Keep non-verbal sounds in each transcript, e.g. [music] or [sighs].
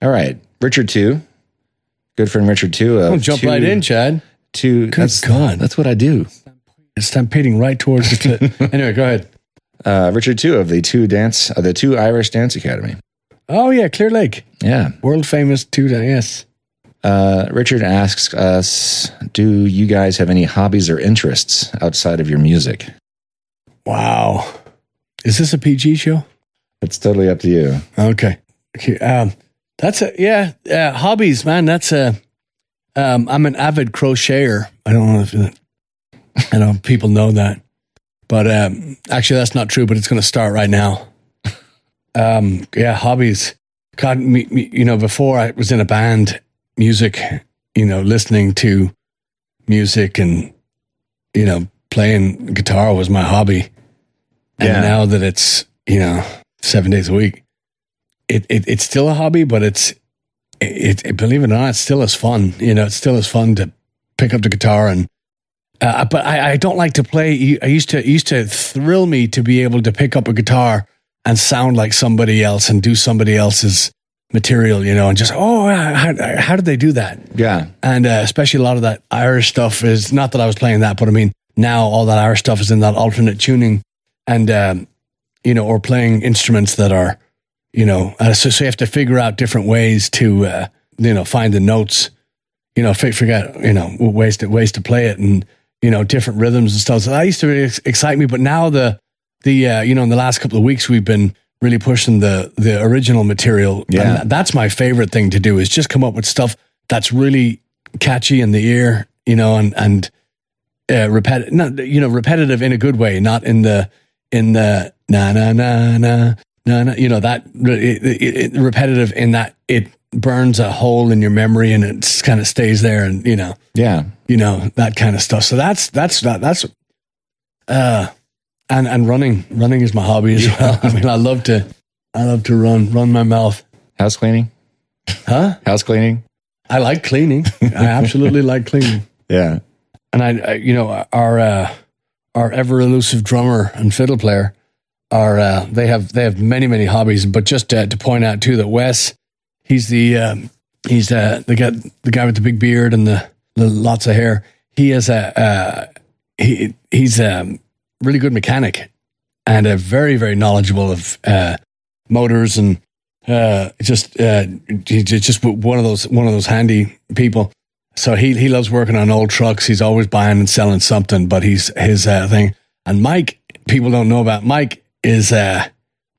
All right, Richard two, good friend Richard two. Don't jump two, right in, Chad. Two. Good that's, God. that's what I do. It's stampeding right towards the clip. [laughs] anyway, go ahead. Uh, Richard two of the two dance, uh, the two Irish Dance Academy. Oh yeah, Clear Lake, Yeah. world famous two. Yes. Uh, Richard asks us, "Do you guys have any hobbies or interests outside of your music?" Wow. Is this a PG show? It's totally up to you. Okay. okay. Um, that's a yeah. Uh, hobbies, man. That's a. Um, I'm an avid crocheter. I don't know if I know people know that, but um, actually that's not true. But it's going to start right now. Um, yeah, hobbies. God, me, me, you know, before I was in a band, music. You know, listening to music and you know playing guitar was my hobby. And Yeah. now that it's you know seven days a week, it, it it's still a hobby, but it's it, it believe it or not, it's still as fun. You know, it's still as fun to pick up the guitar and. Uh, but I, I don't like to play. I used to it used to thrill me to be able to pick up a guitar and sound like somebody else and do somebody else's material, you know, and just oh, how, how did they do that? Yeah. and uh, especially a lot of that Irish stuff is not that I was playing that, but I mean now all that Irish stuff is in that alternate tuning, and um, you know, or playing instruments that are, you know, uh, so so you have to figure out different ways to uh, you know find the notes, you know, fi- figure out you know ways to ways to play it and you know different rhythms and stuff. So that used to really excite me, but now the the uh, you know in the last couple of weeks we've been really pushing the the original material. Yeah. and that's my favorite thing to do is just come up with stuff that's really catchy in the ear, you know, and and uh, repetitive, not you know, repetitive in a good way, not in the in the na na na na na na, you know, that it, it, it, repetitive in that it burns a hole in your memory and it kind of stays there, and you know, Yeah. you know that kind of stuff. So that's that's that, that's uh and and running running is my hobby as well. [laughs] I mean, I love to I love to run run my mouth, House cleaning. huh? House cleaning. I like cleaning. I [laughs] absolutely like cleaning. Yeah. and I, I you know, our uh, our ever elusive drummer and fiddle player are uh, they have they have many many hobbies. But just uh, to point out too that Wes, he's the um, he's uh, the guy the guy with the big beard and the, the lots of hair. He is a uh, he he's a really good mechanic and a very very knowledgeable of uh, motors and uh, just uh, he's just one of those one of those handy people. So he he loves working on old trucks. He's always buying and selling something, but he's his thing. And Mike, people don't know about Mike is uh,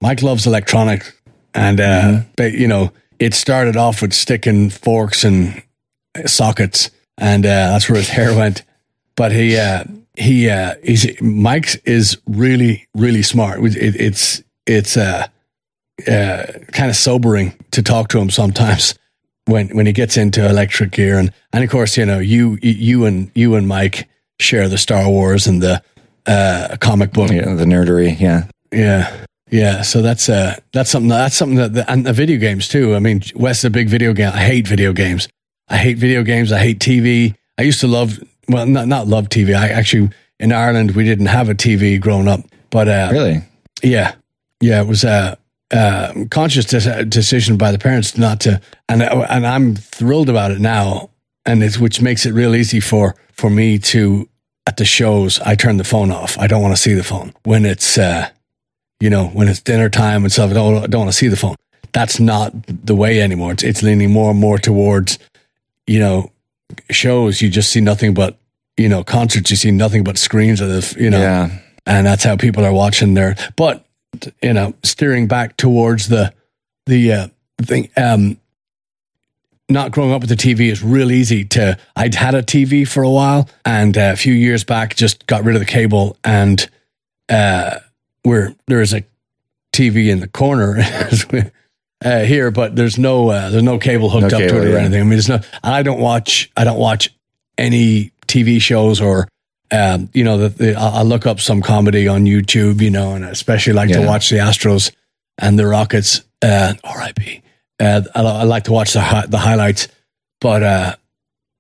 Mike loves electronics, and uh, but you know it started off with sticking forks and sockets, and uh, that's where his [laughs] hair went. But he uh, he uh, he's Mike's is really really smart. It, it's it's uh, uh, kind of sobering to talk to him sometimes when when he gets into electric gear and and of course you know you you and you and Mike share the Star Wars and the uh, comic book Yeah. The nerdery. Yeah. Yeah yeah so that's uh that's something that's something that the, and the video games too I mean Wes is a big video game I hate video games I hate video games I hate TV I used to love well not not love TV I actually in Ireland we didn't have a TV growing up but uh Really? yeah, yeah. It was a, a conscious de- decision by the parents not to, and and I'm thrilled about it now, and it's which makes it real easy for for me to at the shows. I turn the phone off. I don't want to see the phone when it's uh, you know when it's dinner time and stuff. I don't I don't want to see the phone. That's not the way anymore. It's, it's leaning more and more towards you know shows. You just see nothing but you know concerts. You see nothing but screens of the you know Yeah. and that's how people are watching there. but you know steering back towards the the uh, thing um not growing up with the TV is real easy to I'd had a TV for a while and uh, a few years back just got rid of the cable and uh where there's a TV in the corner [laughs] uh, here but there's no uh, there's no cable hooked No up cable, to it or yeah. anything I mean there's no I don't watch I don't watch any TV shows or um, you know, the, the, I'll look up some comedy on YouTube, you know, and I especially like to watch the Astros and the Rockets. Uh, R.I.P. Uh, I, I like to watch the hi- the highlights, but uh,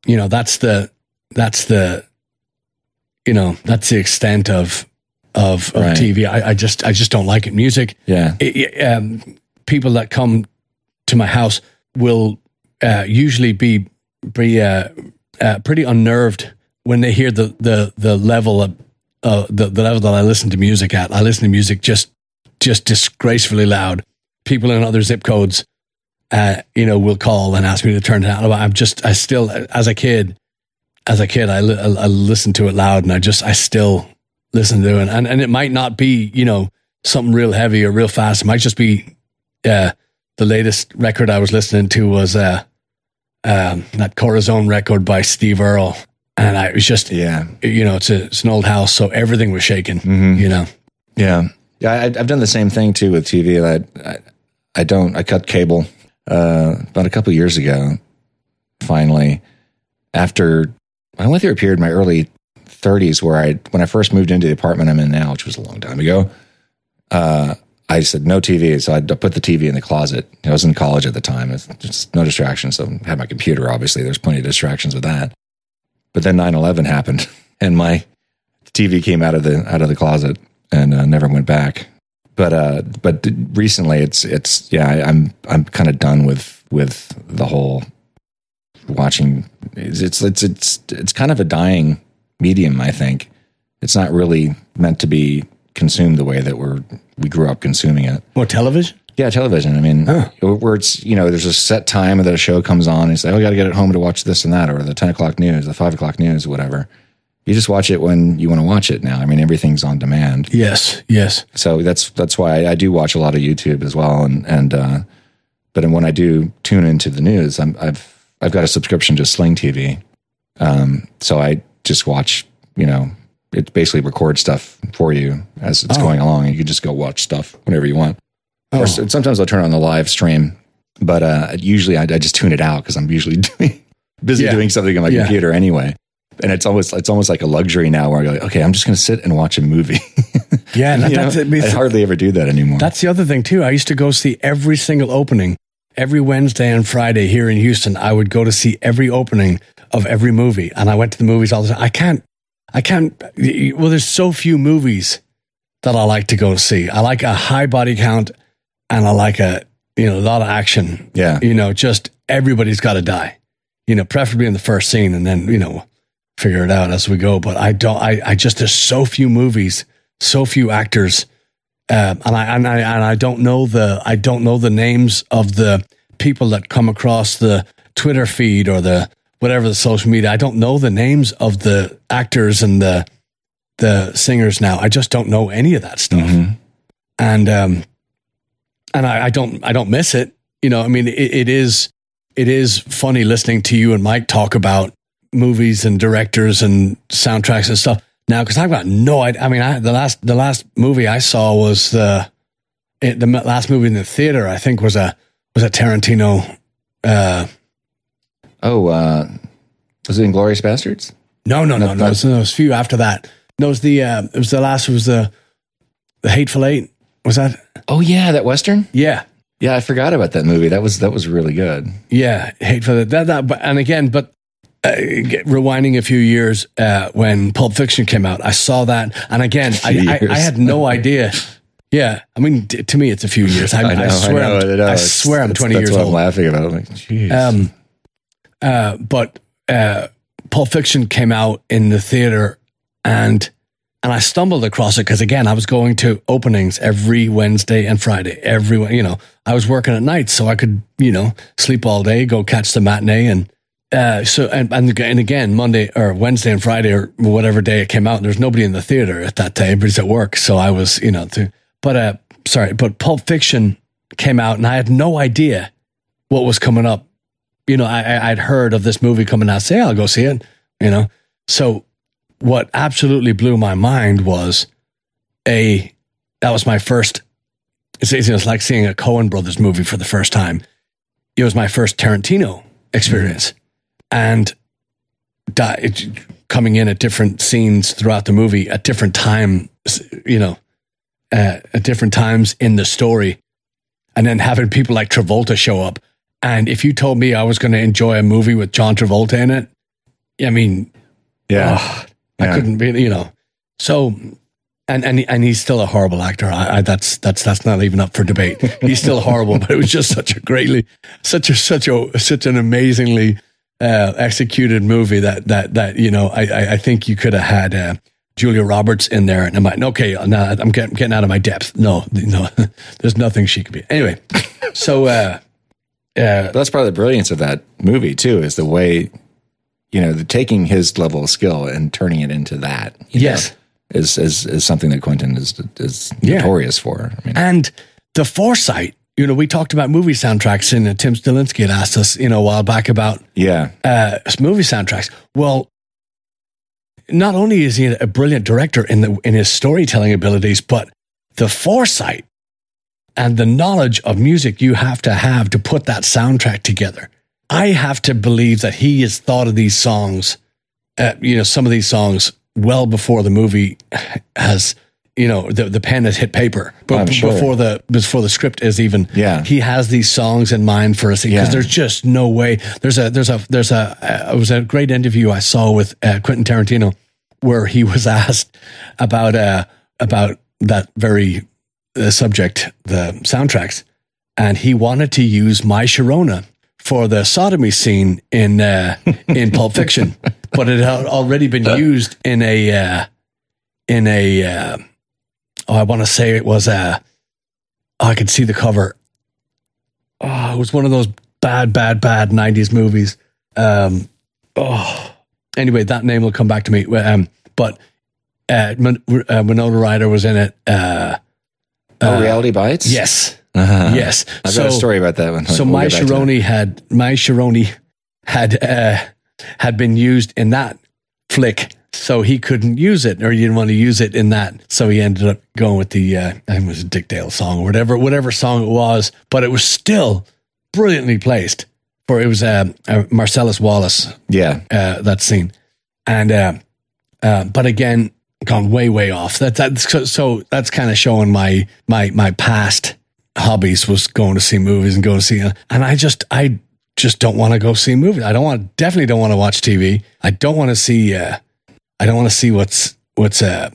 you know, that's the that's the you know that's the extent of of, of Right. TV. I, I just I just don't like it. Music, Yeah. it- um, people that come to my house will uh, usually be be uh, uh, pretty unnerved when they hear the the the level of uh, the the level that I listen to music at. I listen to music just just disgracefully loud. People in other zip codes, uh, you know, will call and ask me to turn it down. I'm just I still as a kid, as a kid, I, li- I listened to it loud, and I just I still listen to it, and and it might not be you know something real heavy or real fast. It might just be uh, the latest record I was listening to was uh, um, that Corazon record by Steve Earle, and I was just Yeah. you know it's a it's an old house, so everything was shaking. Mhm. You know, Yeah, yeah. I, I've done the same thing too with TV. I, I, I don't. I cut cable uh, about a couple years ago. Finally, after I went through a period in my early 30s where I, when I first moved into the apartment I'm in now, which was a long time ago, uh, I said no TV. So I put the TV in the closet. I was in college at the time. It's just no distractions. So I had my computer. Obviously, there's plenty of distractions with that. But then 9/11 happened, [laughs] and my TV came out of the out of the closet and uh, never went back. But uh, but recently, it's it's yeah, I, I'm I'm kind of done with with the whole watching. It's, it's it's it's it's kind of a dying medium. I think it's not really meant to be consumed the way that we're we grew up consuming it. what television? Yeah, television. I mean, where it's you know, there's a set time that a show comes on, and you say, "Oh, I got to get it home to watch this and that," or the ten o'clock news, the five o'clock news, whatever. You just watch it when you want to watch it now. I mean, everything's on demand, Yes, yes. so that's that's why I do watch a lot of YouTube as well. And and uh, but when I do tune into the news, I'm, I've I've got a subscription to Sling TV, um, so I just watch. You know, it basically records stuff for you as it's Oh. going along, and you can just go watch stuff whenever you want. Oh. Or sometimes I'll turn on the live stream, but uh, usually I, I just tune it out because I'm usually [laughs] doing busy Yeah. doing something on my Yeah. computer anyway. And it's almost it's almost like a luxury now where I go, like, okay, I'm just going to sit and watch a movie. [laughs] Yeah, and that, You know, that's it. I hardly ever do that anymore. That's the other thing too. I used to go see every single opening every Wednesday and Friday here in Houston. I would go to see every opening of every movie, and I went to the movies all the time. I can't, I can't. Well, there's so few movies that I like to go see. I like a high body count, and I like a you know a lot of action. yeah, You know, just everybody's got to die. You know, preferably in the first scene, and then you know figure it out as we go. But I don't. I, I just there's so few movies, so few actors, um, and I and I and I don't know the I don't know the names of the people that come across the Twitter feed or the whatever the social media. I don't know the names of the actors and the the singers now. I just don't know any of that stuff, Mhm. and um, and I, I don't I don't miss it. You know, I mean, it, it is it is funny listening to you and Mike talk about movies and directors and soundtracks and stuff now because I've got no idea. I mean, I, the last the last movie I saw was the it, the last movie in the theater. I think was a was a Tarantino. Uh, Oh, uh, was it Inglourious Basterds? no, no, no, No, no. It was, no, it was a few after that. No, it was the uh, it was the last. It was the the Hateful Eight. Was that? Oh yeah, that western. Yeah, Yeah, I forgot about that movie. That was that was really good. Yeah, hateful. That, that, that but, and again, but uh, rewinding a few years uh, when Pulp Fiction came out, I saw that, and again, [laughs] I, I. I had no [laughs] idea. Yeah, I mean, d- to me, it's a few years. I, [laughs] I, swear, I'm, I, It's- swear, I'm that's- 20 that's years what I'm laughing about. I'm like, jeez. Um, uh, but uh, Pulp Fiction came out in the theater, and and I stumbled across it because again, I was going to openings every Wednesday and Friday. Every you know, I was working at night, so I could you know sleep all day, go catch the matinee, and uh, so and and, and again Monday or Wednesday and Friday or whatever day it came out. There's nobody in the theater at that day. Everybody's at work, so I was you know. To, but uh, sorry, but Pulp Fiction came out, and I had no idea what was coming up you know, I, I'd heard of this movie coming out. Say, I'll go see it. You know, so what absolutely blew my mind was a that was my first. It's, it's like seeing a Coen Brothers movie for the first time. It was my first Tarantino experience, and it, coming in at different scenes throughout the movie at different times. You know, uh, at different times in the story, and then having people like Travolta show up. And if you told me I was going to enjoy a movie with John Travolta in it, I mean, yeah, ugh, I Yeah. couldn't be, you know. So and and and he's still a horrible actor. I, I, that's that's that's not even up for debate. He's still horrible, but it was just such a greatly, such a such a such an amazingly uh, executed movie that that that you know I I, I think you could have had. Uh, Julia Roberts in there, and I'm like, okay, now I'm getting, getting out of my depth. No, no, [laughs] there's nothing she could be. Anyway, so uh, uh, that's part of the brilliance of that movie too, is the way you know the taking his level of skill and turning it into that. yes, know, is, is is something that Quentin is is yeah. notorious for. I mean, and the foresight. You know, we talked about movie soundtracks, and Tim Stilinski had asked us, you know, a while back about yeah uh, movie soundtracks. Well, not only is he a brilliant director in the in his storytelling abilities, but the foresight and the knowledge of music you have to have to put that soundtrack together. I have to believe that he has thought of these songs, uh, you know, some of these songs well before the movie has, you know, the, the pen has hit paper, but sure. before the before the script is even. Yeah, he has these songs in mind for us because yeah. there's just no way. There's a there's a there's a uh, it was a great interview I saw with uh, Quentin Tarantino where he was [laughs] asked about uh about that very uh, subject, the soundtracks, and he wanted to use My Sharona for the sodomy scene in uh, in [laughs] Pulp Fiction, but it had already been used in a uh, in a uh, oh, I want to say it was a uh, oh, I could see the cover. Oh, it was one of those bad, bad, bad '90s movies. Um, oh, anyway, that name will come back to me. Um, but uh, uh, Winona Ryder was in it. Uh, oh, Reality Bites. Yes, uh-huh. Yes, I've so, got a story about that one. So we'll my Sharoni had my Sharoni had uh, had been used in that flick, so he couldn't use it, or he didn't want to use it in that. So he ended up going with the uh, I think it was a Dick Dale song or whatever, whatever song it was, but it was still brilliantly placed. For it was uh, uh Marcellus Wallace, yeah, uh, that scene, and uh, uh, but again, gone way way off. That that's so, so that's kind of showing my my my past hobbies was going to see movies and going to see, and I just, I just don't want to go see movies. I don't want, definitely don't want to watch TV. I don't want to see, uh, I don't want to see what's, what's, uh,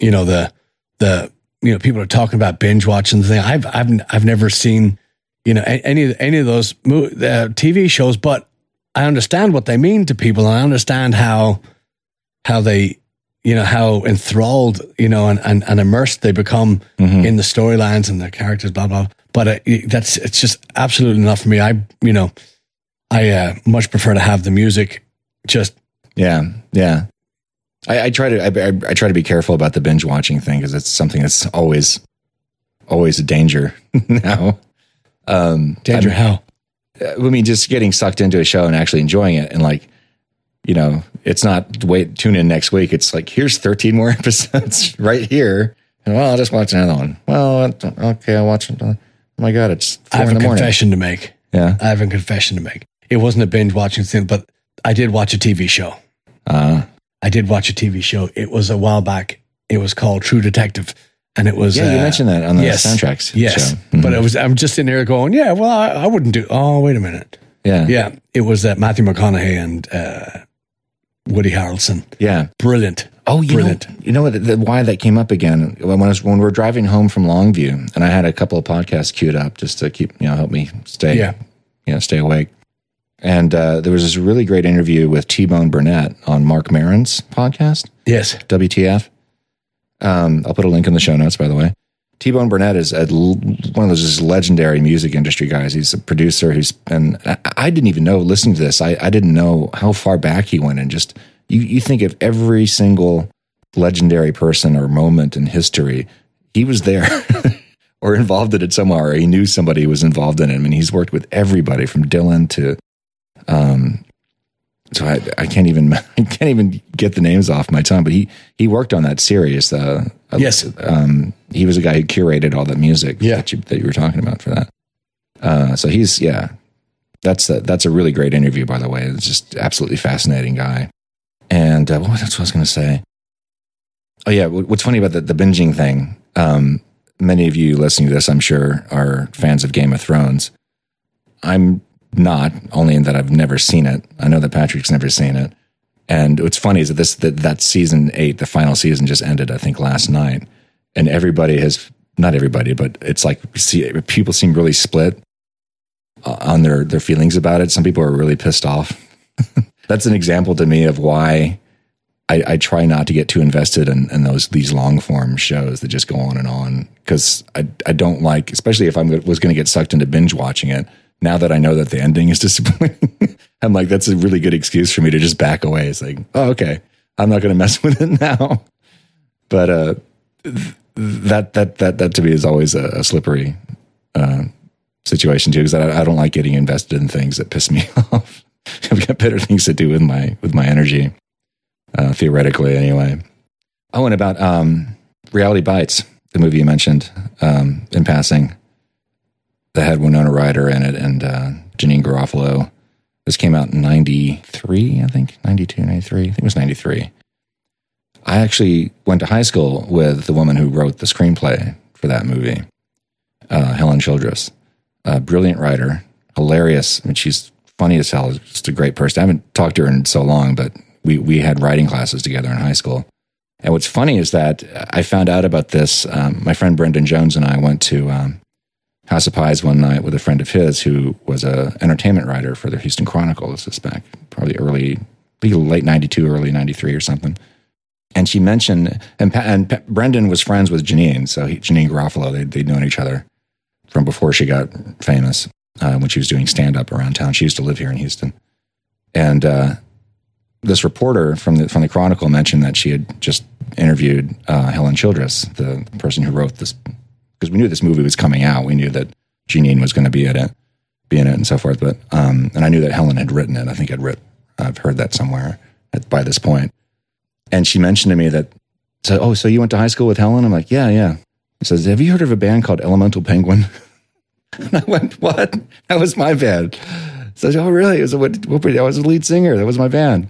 you know, the, the, you know, people are talking about binge watching thing. I've, I've, I've never seen, you know, any, any of those mo- uh, TV shows, but I understand what they mean to people and I understand how, how they, you know how enthralled you know and, and, and immersed they become mm-hmm. in the storylines and the characters blah blah. But uh, that's it's just absolutely enough for me. I you know i uh, much prefer to have the music just yeah yeah. I, I try to I, I, try to be careful about the binge watching thing because it's something that's always always a danger [laughs] now. Um danger I'm, how? Uh, i mean just getting sucked into a show and actually enjoying it and like you know, it's not wait, tune in next week. It's like, here's 13 more [laughs] episodes right here. And well, I'll just watch another one. Well, okay, I'll watch it. Oh my God, it's I have a confession to make. Yeah. I have a confession to make. It wasn't a binge watching thing, but I did watch a TV show. Uh, I did watch a TV show. It was a while back. It was called True Detective. And it was, yeah, uh, you mentioned that on the yes, soundtracks. Yes. Mm-hmm. But it was, I'm just in there going, yeah, well, I, I, wouldn't do, oh, wait a minute. Yeah. Yeah. It was uh, Matthew McConaughey and, uh, Woody Harrelson. Yeah, brilliant. Oh, you brilliant. know, you know what? The, why that came up again when I was when we are driving home from Longview, and I had a couple of podcasts queued up just to keep you know help me stay yeah you know stay awake. And uh, there was this really great interview with T Bone Burnett on Marc Maron's podcast. Yes, WTF. Um, I'll put a link in the show notes, by the way. T Bone Burnett is a, one of those legendary music industry guys. He's a producer who's, and I, didn't even know listening to this, I, I didn't know how far back he went. And just, you, you think of every single legendary person or moment in history, he was there [laughs] or involved in it somewhere, or he knew somebody was involved in it. I mean, he's worked with everybody from Dylan to, um, so I, I can't even [laughs] I can't even get the names off my tongue. But he he worked on that series. Uh, yes, um, he was a guy who curated all the music. Yeah. that you, that you were talking about for that. Uh, so he's yeah, that's a, that's a really great interview. By the way, it's just absolutely fascinating guy. And uh, what else was I going to say? Oh yeah, what's funny about the, the binging thing? Um, many of you listening to this, I'm sure, are fans of Game of Thrones. I'm not only in that I've never seen it. I know that Patrick's never seen it, And what's funny is that this that, that season eight, the final season, just ended. I think last night, and everybody has not everybody, but it's like see, people seem really split uh, on their their feelings about it. Some people are really pissed off. [laughs] That's an example to me of why I, I try not to get too invested in, in, those these long form shows that just go on and on because I I don't like, especially if I was going to get sucked into binge watching it. Now that I know that the ending is [laughs] disappointing, I'm like that's a really good excuse for me to just back away. It's like, oh okay, I'm not going to mess [laughs] with it now. But uh, that that that that to me is always a, a slippery uh, situation too because I, I, don't like getting invested in things that piss me [laughs] off. I've got better things to do with my with my energy, uh, theoretically anyway. Oh, and about um, Reality Bites, the movie you mentioned um, in passing, that had Winona Ryder in it and uh, Janeane Garofalo. This came out in 93, I think, 92, 93. I think it was 93. I actually went to high school with the woman who wrote the screenplay for that movie, uh, Helen Childress. A brilliant writer, hilarious. I mean, she's funny as hell. Just a great person. I haven't talked to her in so long, but we, we had writing classes together in high school. And what's funny is that I found out about this. Um, my friend Brendan Jones and I went to um, House of Pies one night with a friend of his who was a entertainment writer for the Houston Chronicle. This is back probably early, late '92, early '93 or something and she mentioned, and, and Brendan was friends with Janeane, so he, Janeane Garofalo, they, they'd known each other from before she got famous uh, when she was doing stand up around town. She used to live here in Houston. And uh, this reporter from the, from the Chronicle mentioned that she had just interviewed uh, Helen Childress, the person who wrote this, because we knew this movie was coming out. We knew that Janeane was going to be in it, be in it, and so forth. But um, and I knew that Helen had written it. I think I'd writ, I've heard that somewhere at, by this point. And she mentioned to me that, so, oh, so you went to high school with Helen? I'm like, yeah, yeah. He says, have you heard of a band called Elemental Penguin? [laughs] and I went, what? That was my band. So, oh, really? I was, what, I was the lead singer. That was my band.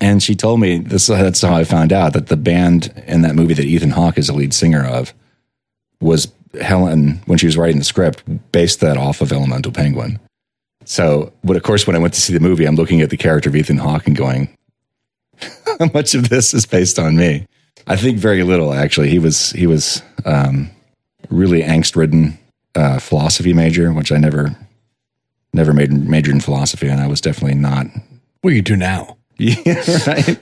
And she told me this. That's how I found out that the band in that movie that Ethan Hawke is the lead singer of was Helen when she was writing the script based that off of Elemental Penguin. So, but of course, when I went to see the movie, I'm looking at the character of Ethan Hawke and going, [laughs] how much of this is based on me? I think very little actually. He was he was um, really angst ridden uh, philosophy major, which I never never made majored in philosophy, and I was definitely not. What do you do now? [laughs] Yeah, right.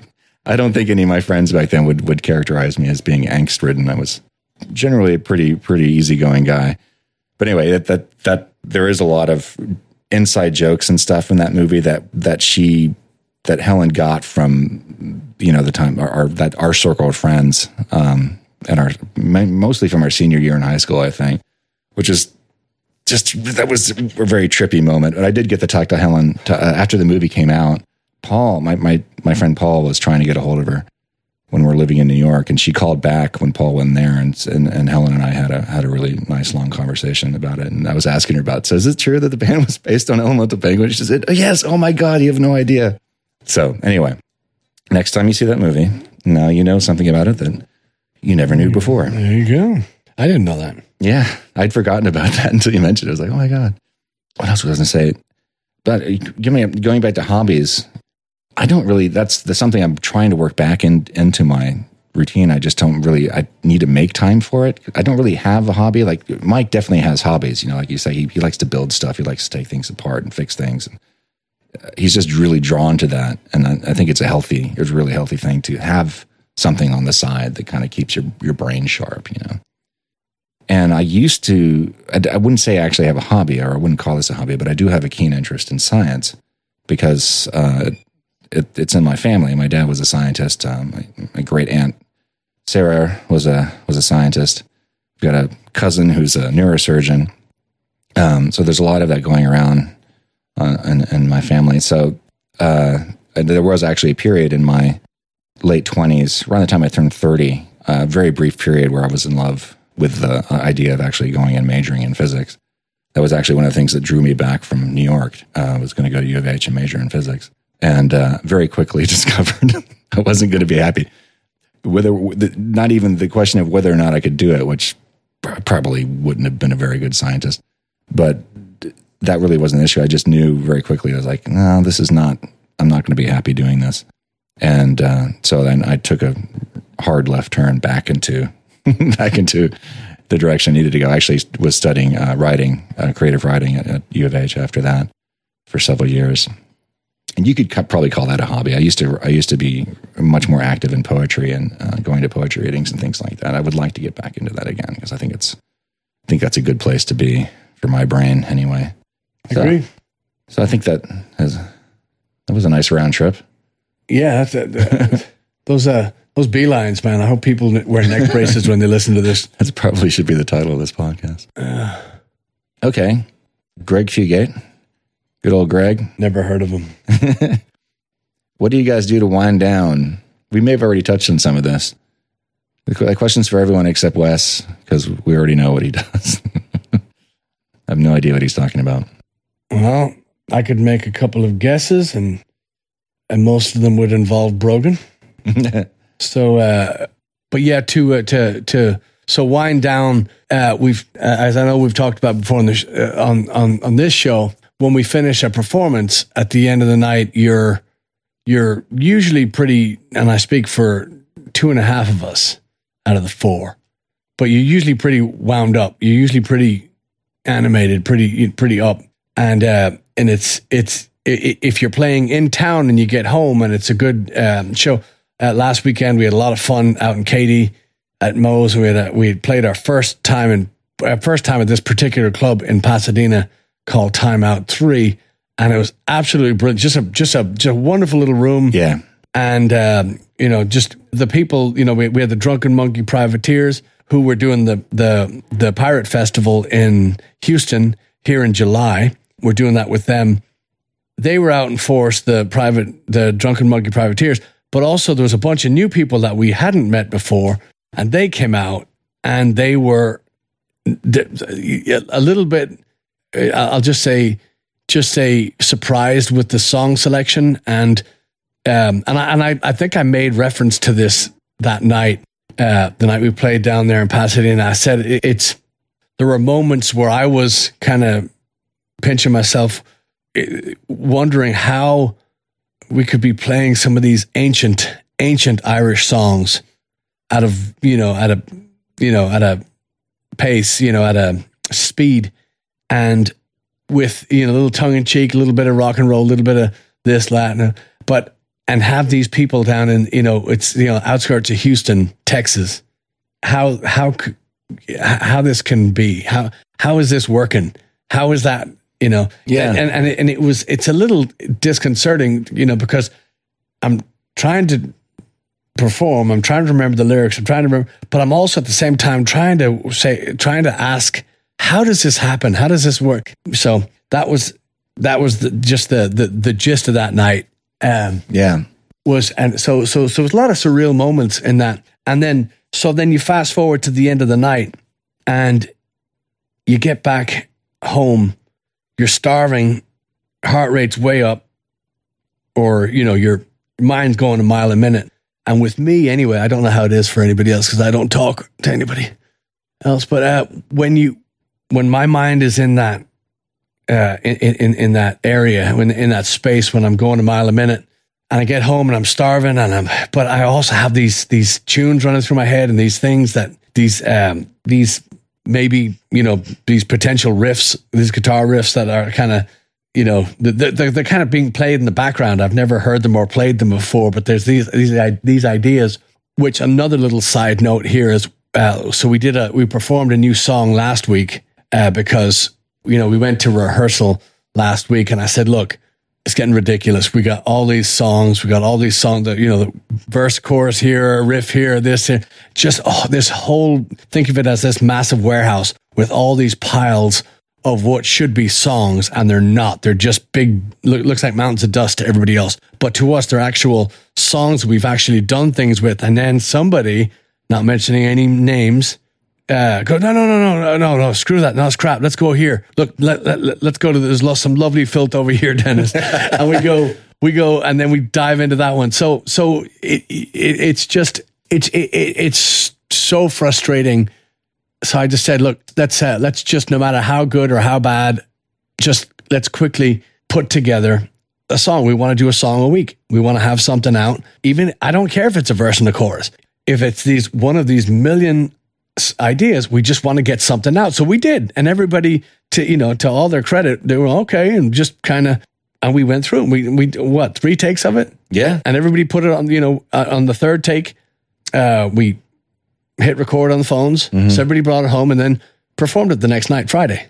I don't think any of my friends back then would would characterize me as being angst ridden. I was generally a pretty pretty easygoing guy. But anyway, that that that there is a lot of inside jokes and stuff in that movie that that she that Helen got from you know the time our, our that our circle of friends um, and our mostly from our senior year in high school, I think, which is just that was a very trippy moment. But I did get to talk to Helen to, uh, after the movie came out. Paul, my my my friend Paul, was trying to get a hold of her when we are living in New York, and she called back when Paul went there, and, and and Helen and I had a had a really nice long conversation about it. And I was asking her about, so is it true that the band [laughs] was based on Elemental Penguin? She said, oh, yes. Oh my God, you have no idea. So anyway, next time you see that movie, now you know something about it that you never knew before. There you go. I didn't know that. Yeah, I'd forgotten about [laughs] that until you mentioned it. I was like, oh my god, what else was I going to say? But uh, give me going back to hobbies. I don't really. That's the something I'm trying to work back in, into my routine. I just don't really. I need to make time for it. I don't really have a hobby. Like Mike definitely has hobbies. You know, like you say, he, he likes to build stuff. He likes to take things apart and fix things. And he's just really drawn to that. And I, I think it's a healthy, it's a really healthy thing to have something on the side that kind of keeps your, your brain sharp, you know? And I used to, I, I, wouldn't say I actually have a hobby, or I wouldn't call this a hobby, but I do have a keen interest in science because uh, it, it's in my family. My dad was a scientist. Um, my, my, great aunt Sarah was a was a scientist. I've got a cousin who's a neurosurgeon. Um, so there's a lot of that going around uh, in, in, my family. So uh, there was actually a period in my late 20s, around the time I turned 30, a very brief period where I was in love with the uh, idea of actually going and majoring in physics. That was actually one of the things that drew me back from New York. Uh, I was going to go to U of H and major in physics. And uh, very quickly [laughs] discovered I wasn't going to be happy. Whether, not even the question of whether or not I could do it, which probably wouldn't have been a very good scientist, but that really wasn't an issue. I just knew very quickly. I was like, no, this is not. I'm not going to be happy doing this. and uh, so then I took a hard left turn back into [laughs] back into the direction I needed to go. I actually was studying uh, writing, uh, creative writing at, at U of H after that for several years. And you could probably call that a hobby. I used to I used to be much more active in poetry and uh, going to poetry readings and things like that. I would like to get back into that again because I think it's I think that's a good place to be for my brain anyway. I So- agree. So I think that has that was a nice round trip. Yeah, that's, [laughs] uh, those uh those beelines, man. I hope people wear neck braces when they listen to this. That probably should be the title of this podcast. Okay. Greg Fugate. Good old Greg. Never heard of him. [laughs] What do you guys do to wind down? We may have already touched on some of this. The questions for everyone except Wes, because we already know what he [laughs] does. I have no idea what he's talking about. Well, I could make a couple of guesses, and and most of them would involve Brogan. [laughs] So, uh, but yeah, to uh, to to so wind down. Uh, we've, uh, as I know, we've talked about before on the sh- uh, on on on this show. When we finish a performance at the end of the night, you're you're usually pretty, and I speak for two and a half of us out of the four, but you're usually pretty wound up. You're usually pretty animated, pretty pretty up, and uh, and it's it's if you're playing in town and you get home and it's a good um, show. Uh, last weekend we had a lot of fun out in Katy at Moe's. We had a, we had played our first time in uh, first time at this particular club in Pasadena called Timeout Three, and it was absolutely brilliant. Just a just a just a wonderful little room yeah. and um, you know just the people you know we, we had the drunken monkey privateers who were doing the the the pirate festival in houston here in july we're doing that with them they were out in force the private the drunken monkey privateers but also there was a bunch of new people that we hadn't met before and they came out and they were a little bit i'll just say just say surprised with the song selection and um, and I, and I, I think I made reference to this that night, uh, the night we played down there in Pasadena. I said it, it's there were moments where I was kind of pinching myself, eh, wondering how we could be playing some of these ancient ancient Irish songs out of you know at a you know at a pace you know at a speed and with you know a little tongue in cheek, a little bit of rock and roll, a little bit of this Latin, but and have these people down in you know it's you know outskirts of Houston, Texas. How how how this can be? How how is this working? How is that? You know, Yeah. and and it, and it was it's a little disconcerting, you know, because I'm trying to perform. I'm trying to remember the lyrics. I'm trying to remember, but I'm also at the same time trying to say, trying to ask, how does this happen? How does this work? So that was that was the, just the, the the gist of that night. Um, Yeah. was and so so so it was a lot of surreal moments in that, and then so then you fast forward to the end of the night, and you get back home, you're starving, heart rate's way up, or you know your mind's going a mile a minute. And with me, anyway, I don't know how it is for anybody else because I don't talk to anybody else. But uh, when you, when my mind is in that, uh, in, in in that area, when in that space, when I'm going a mile a minute, and I get home and I'm starving, and I'm, but I also have these these tunes running through my head and these things that these um these maybe you know these potential riffs, these guitar riffs that are kind of you know they're, they're, kind of being played in the background. I've never heard them or played them before, but there's these these these ideas. Which another little side note here is uh, so we did a we performed a new song last week uh, because you know we went to rehearsal last week and I said, look, it's getting ridiculous. We got all these songs. We got all these songs that, you know, the verse, chorus here, riff here, this, here. Just, oh, this whole, think of it as this massive warehouse with all these piles of what should be songs and they're not. They're just big, look, looks like mountains of dust to everybody else. But to us, they're actual songs we've actually done things with. And then somebody, not mentioning any names, uh, go no no no no no no screw that no it's crap let's go here look let, let, let, us go to there's lo- some lovely filth over here [laughs] Dennis and we go we go and then we dive into that one so so it, it it's just it's it, it, it's so frustrating so I just said look let's uh, let's just no matter how good or how bad just let's quickly put together a song. We want to do a song a week. We want to have something out. Even I don't care if it's a verse and a chorus. If it's these one of these million ideas, we just want to get something out. So we did, and everybody, to you know, to all their credit, they were okay and just kind of. And we went through. it. We we what three takes of it, Yeah. and everybody put it on. You know, uh, on the third take, uh, we hit record on the phones. So everybody brought it home and then performed it the next night, Friday.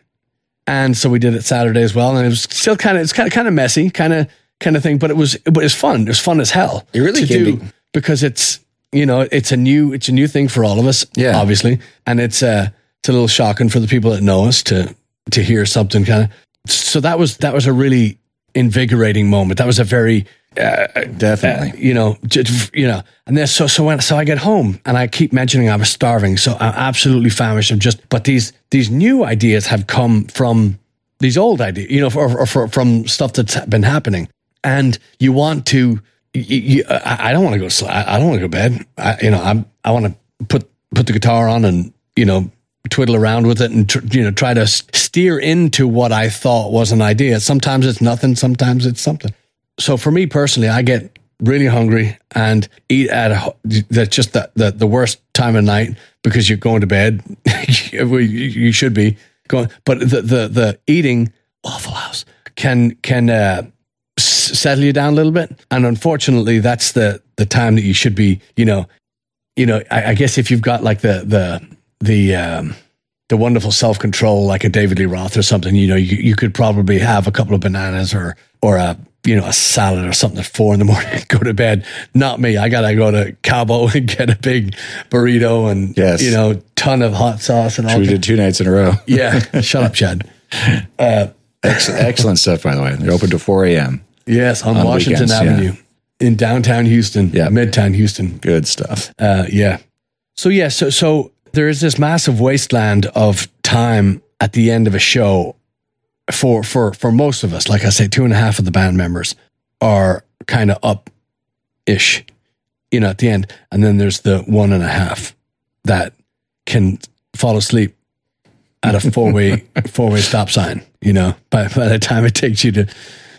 And so we did it Saturday as well. And it was still kind of it's kind of kind of messy, kind of kind of thing, but it was it was fun. It was fun as hell. It really to can do be. because it's you know it's a new it's a new thing for all of us. Yeah. obviously, and it's uh it's a little shocking for the people that know us to to hear something kind of. So that was that was a really invigorating moment. That was a very Definitely. you know, j- you know, and then so so when so I get home and I keep mentioning I was starving, so I'm absolutely famished. I'm just, but these these new ideas have come from these old ideas, you know, or, or, for, from stuff that's been happening, and you want to. You, I I don't want to go. sl- I don't want to go to bed. I, you know, I'm. I want to put put the guitar on and you know twiddle around with it and tr- you know try to steer into what I thought was an idea. Sometimes it's nothing. Sometimes it's something so for me personally, I get really hungry and eat at a, that's just the, the, the worst time of night because you're going to bed. [laughs] you, should be going, but the, the, the eating Waffle House can, can, uh, settle you down a little bit. And unfortunately, that's the, the time that you should be, you know, you know, I, I guess if you've got like the, the, the, um, the wonderful self control, like a David Lee Roth or something, you know, you, you could probably have a couple of bananas or, or a, you know, a salad or something at four in the [laughs] morning and go to bed. Not me. I got to go to Cabo [laughs] and get a big burrito and, Yes. you know, ton of hot sauce and all We did two nights in a row. Yeah. Shut up, Chad. [laughs] Ex- excellent stuff, by the way. They're open to 4 a.m. Yes. On, On Washington weekends, yeah. Avenue in downtown Houston. Yeah. Midtown Houston. Good stuff. Uh, yeah. So yeah, so so there is this massive wasteland of time at the end of a show for for for most of us. Like I say, two and a half of the band members are kind of up ish, you know, at the end, and then there's the one and a half that can fall asleep at a four way [laughs] four way stop sign. You know, by by the time it takes you to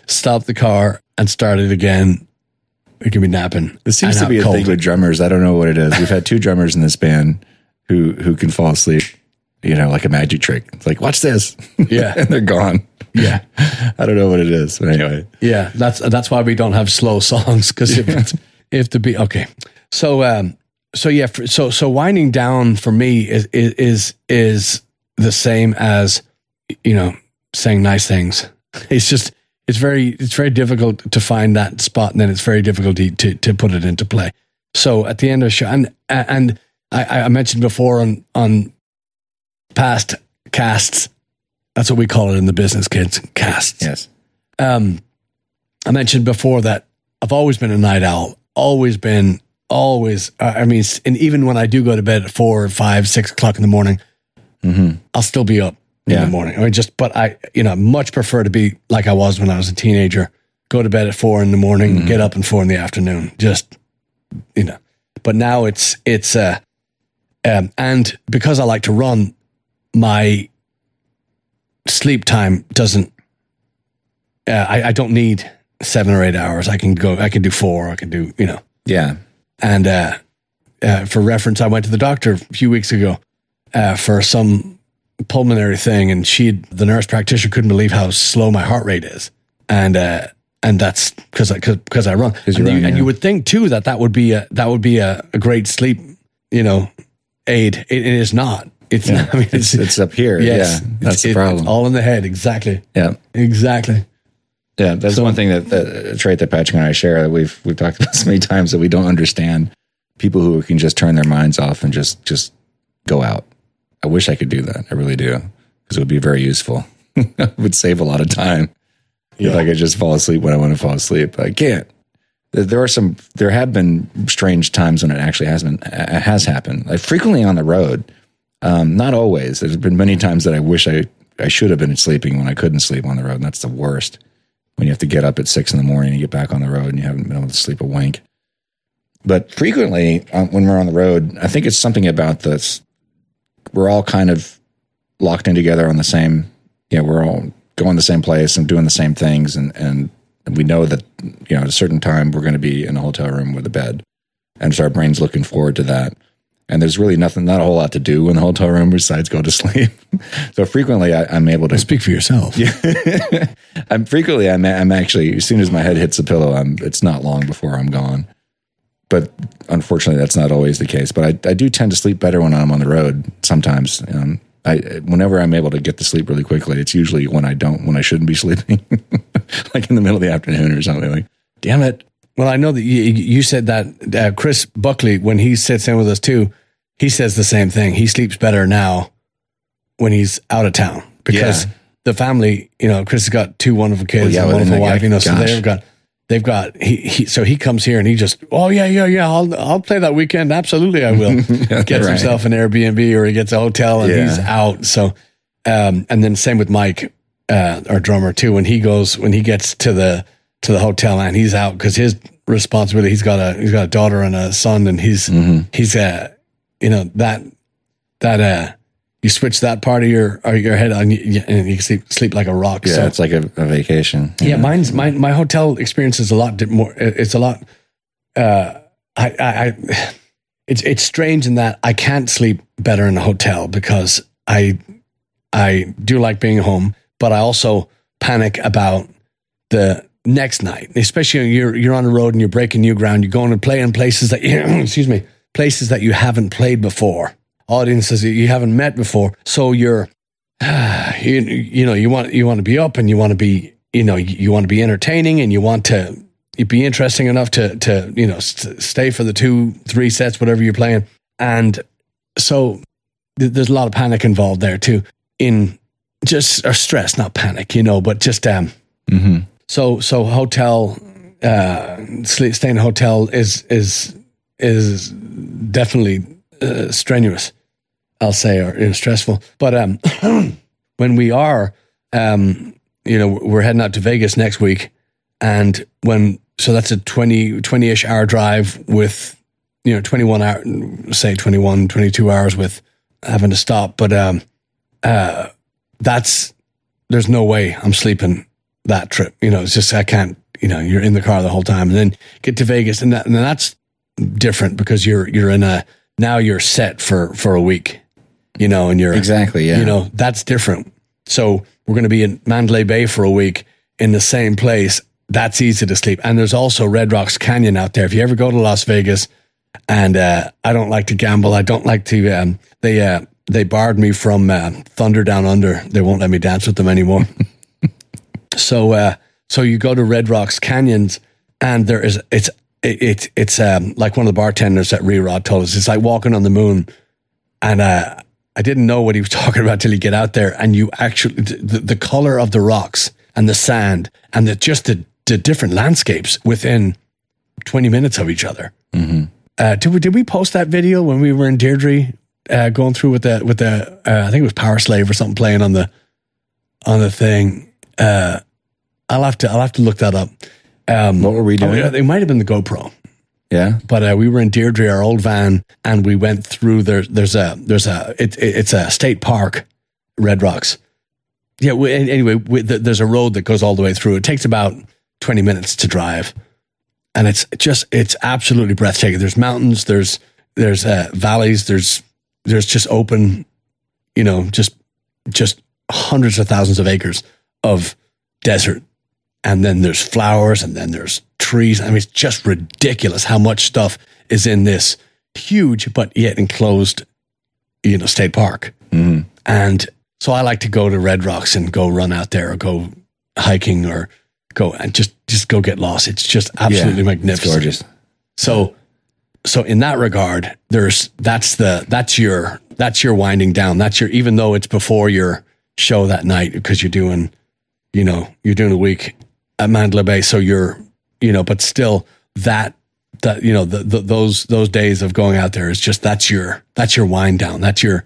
stop the car and start it again, it can be napping. This seems to be a cold. thing with drummers. I don't know what it is. We've had two drummers in this band who who can fall asleep, you know, like a magic trick. It's like, watch this. [laughs] Yeah. and they're gone. Yeah. [laughs] I don't know what it is. But anyway. Yeah, that's that's why we don't have slow songs because if it's, if the beat okay, so um so yeah so so winding down for me is is is is the same as you know saying nice things. [laughs] It's just it's very it's very difficult to find that spot, and then it's very difficult to to, to put it into play. So at the end of the show, and and I, I mentioned before on on past casts, that's what we call it in the business, kids. Casts Yes. um, I mentioned before that I've always been a night owl, always been, always. Uh, I mean, and even when I do go to bed at four, five, six o'clock in the morning, Mm-hmm. I'll still be up in Yeah. the morning. I mean, just, but I, you know, much prefer to be like I was when I was a teenager. Go to bed at four in the morning, Mm-hmm. get up at four in the afternoon. Just, you know. But now it's it's uh, um, and because I like to run, my sleep time doesn't. Uh, I, I don't need seven or eight hours. I can go. I can do four. I can do you know. Yeah. And uh, uh, for reference, I went to the doctor a few weeks ago uh, for some pulmonary thing, and she, the nurse practitioner, couldn't believe how slow my heart rate is, and uh, and that's because because I run. And, you you, run, and you would think too that that would be a that would be a, a great sleep, you know, aid. It, it is not. It's not. [laughs] I mean, It's, it's up here. yes, Yeah. That's the problem. It's all in the head. Exactly. yeah. Exactly. Yeah, that's one thing that, that trait that Patrick and I share that we've we've talked about [laughs] so many times that we don't understand people who can just turn their minds off and just just go out. I wish I could do that. I really do because it would be very useful. [laughs] it would save a lot of time if I could just fall asleep when I want to fall asleep. I can't. There- are some. There have been strange times when it actually has been has happened. Like frequently on the road. Um, not always. There's been many times that I wish I I should have been sleeping when I couldn't sleep on the road. And that's the worst when you have to get up at six in the morning and get back on the road and you haven't been able to sleep a wink. But frequently, uh, when we're on the road, I think it's something about this. We're all kind of locked in together on the same. You know, we're all going the same place and doing the same things, and and we know that you know at a certain time we're going to be in a hotel room with a bed, and so our brain's looking forward to that. And there's really nothing, not a whole lot to do in the hotel room besides go to [laughs] sleep. so frequently, I, I'm able to Speak for yourself. [laughs] yeah. [laughs] I'm frequently I'm I'm actually as soon as my head hits the pillow, I'm it's not long before I'm gone. But unfortunately, that's not always the case. But I, I do tend to sleep better when I'm on the road. Sometimes, um, I whenever I'm able to get to sleep really quickly, it's usually when I don't when I shouldn't be [laughs] sleeping, like in the middle of the afternoon or something. Like, damn it, Well, I know that you, you said that uh, Chris Buckley, when he sits in with us too, he says the same thing. He sleeps better now when he's out of town because Yeah. the family, you know, Chris has got two wonderful kids, Well, yeah, and a wonderful wife, you know, so they've got, they've got, he, he, so he comes here and he just, oh yeah, yeah, yeah, I'll, I'll play that weekend. Absolutely. I will. [laughs] Gets right. himself an Airbnb or he gets a hotel and Yeah. he's out. So, um, and then same with Mike, uh, our drummer too, when he goes, when he gets to the, to the hotel and he's out because his responsibility, he's got a, he's got a daughter and a son and he's, Mm-hmm. he's, uh, you know, that, that, uh, you switch that part of your, or your head on and you sleep, sleep like a rock. yeah, so, it's like a, a vacation. yeah, mine's my my hotel experience is a lot more. It's a lot. Uh, I, I, I, [sighs] it's it's strange in that I can't sleep better in a hotel because I, I do like being home, but I also panic about the next night, especially when you're you're on the road and you're breaking new ground. You're going to play in places that you, [clears throat] excuse me, places that you haven't played before, audiences that you haven't met before. So you're [sighs] you, you know you want you want to be up and you want to be you know you, want to be entertaining and you want to you be interesting enough to to you know st- stay for the two three sets whatever you're playing and so th- there's a lot of panic involved there too in just or stress not panic you know but just um hmm so so hotel uh sleep, staying in a hotel is is is definitely uh, strenuous i'll say or you know, stressful. But um [clears throat] when we are um you know we're heading out to vegas next week and when so that's a 20 20ish hour drive with you know 21 hour say 21 22 hours with having to stop. But um uh that's there's no way i'm sleeping that trip. You know it's just i can't you know you're in the car the whole time and then get to vegas. And, that, and that's different because you're you're in a now you're set for for a week you know and you're Exactly. Yeah. you know that's different. So we're going to be in mandalay bay for a week in the same place. That's easy to sleep. And there's also red rocks canyon out there. If you ever go to las vegas and uh, i don't like to gamble. I don't like to um, they uh, they barred me from uh, thunder down under. They won't let me dance with them anymore. [laughs] So uh, so you go to red rocks canyons and there is it's it, it it's um, like one of the bartenders at Rerod told us it's like walking on the moon and uh, I didn't know what he was [laughs] talking about till you get out there and you actually the, the color of the rocks and the sand and the just the, the different landscapes within 20 minutes of each other. Uh, did we did we post that video when we were in Deirdre uh, going through with the with the uh, I think it was Powerslave or something playing on the on the thing. Uh, I'll have to I'll have to look that up. Um, What were we oh, doing? it might have been the GoPro yeah. but uh, we were in Deirdre, our old van, and we went through there. There's a there's a it, it- it's a state park, Red Rocks. Yeah. We, anyway, we, th- there's a road that goes all the way through. It takes about twenty minutes to drive, and it's just it's absolutely breathtaking. There's mountains. There's there's uh, valleys. There's there's just open, you know, just just hundreds of thousands of acres of desert and then there's flowers and then there's trees. I mean, it's just ridiculous how much stuff is in this huge but yet enclosed, you know, state park. Mhm. And so I like to go to Red Rocks and go run out there or go hiking or go and just just go get lost. It's just absolutely Yeah, It's magnificent. gorgeous. So so in that regard, there's that's the that's your that's your winding down. That's your even though it's before your show that night because you're doing, you know, you're doing a week at Mandalay Bay. So you're, you know, but still that that you know the, the, those those days of going out there is just that's your that's your wind down. That's your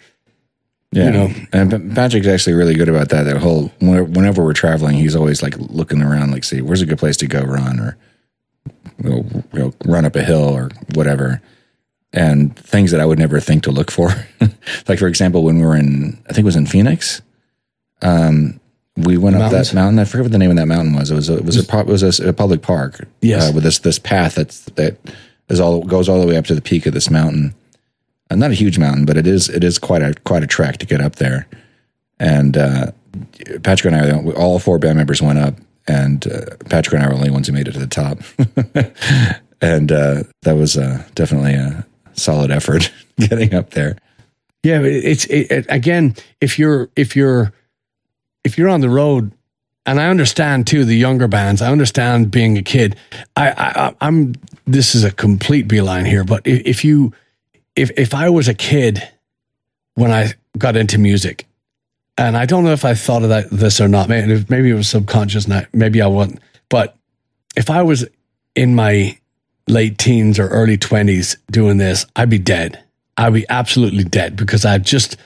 Yeah. You know. and Patrick's actually really good about that. That whole whenever we're traveling, he's always like looking around, like, see, where's a good place to go run or you know, you know, run up a hill or whatever. And things that I would never think to look for. [laughs] like, for example, when we were in, I think it was in Phoenix, um, we went up Mountains? that mountain. I forget what the name of that mountain was. It was a, it was a, it was a, a public park. Yes. uh, with this this path that's that is all goes all the way up to the peak of this mountain. Uh, not a huge mountain, but it is it is quite a quite a trek to get up there. And uh, Patrick and I, all four band members went up, and uh, Patrick and I were the only ones who made it to the top. [laughs] and uh, that was uh, definitely a solid effort [laughs] getting up there. Yeah, it's it, it, again if you're if you're if you're on the road, and I understand too the younger bands. I understand being a kid. I, I I'm this is a complete beeline here, but if, if you if if I was a kid when I got into music, and I don't know if I thought of that this or not. Maybe, maybe it was subconscious. I, maybe I wasn't. But if I was in my late teens or early twenties doing this, I'd be dead. I'd be absolutely dead because I just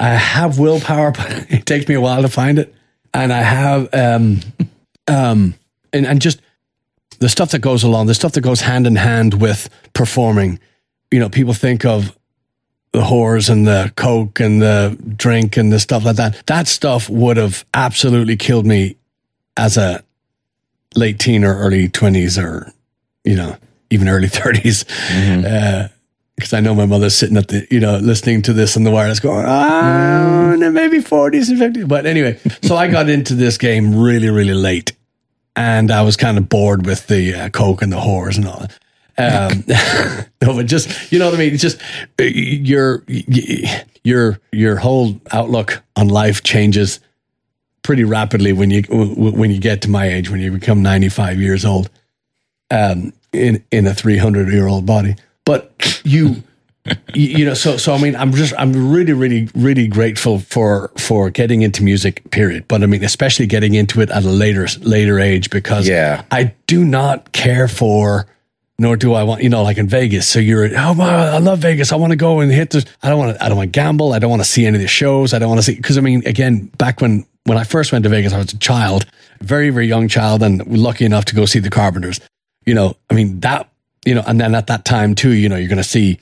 I have willpower, [laughs] but it takes me a while to find it, and I have um [laughs] um and and just the stuff that goes along, the stuff that goes hand in hand with performing. You know, people think of the whores and the coke and the drink and the stuff like that. That stuff would have absolutely killed me as a late teen or early twenties or you know even early [laughs] 30s because I know my mother's sitting at the you know listening to this on the wireless going ah maybe 40s and 50s but anyway so I got into this game really really late and I was kind of bored with the uh, coke and the whores and all that. Um, [laughs] no, but just you know what I mean. It's just uh, your your your whole outlook on life changes pretty rapidly when you when you get to my age when you become 95 years old um, in in a 300 year old body. But you, you, know, so so I mean, I'm just I'm really really really grateful for for getting into music. Period. But I mean, especially getting into it at a later later age because Yeah. I do not care for. Nor do I want, you know, like in Vegas. So you're, oh my, I love Vegas. I want to go and hit this. I don't want to, I don't want to gamble. I don't want to see any of the shows. I don't want to see, because I mean, again, back when, when I first went to Vegas, I was a child, very, very young child, and lucky enough to go see the Carpenters. You know, I mean, that, you know, and then at that time too, you know, you're going to see,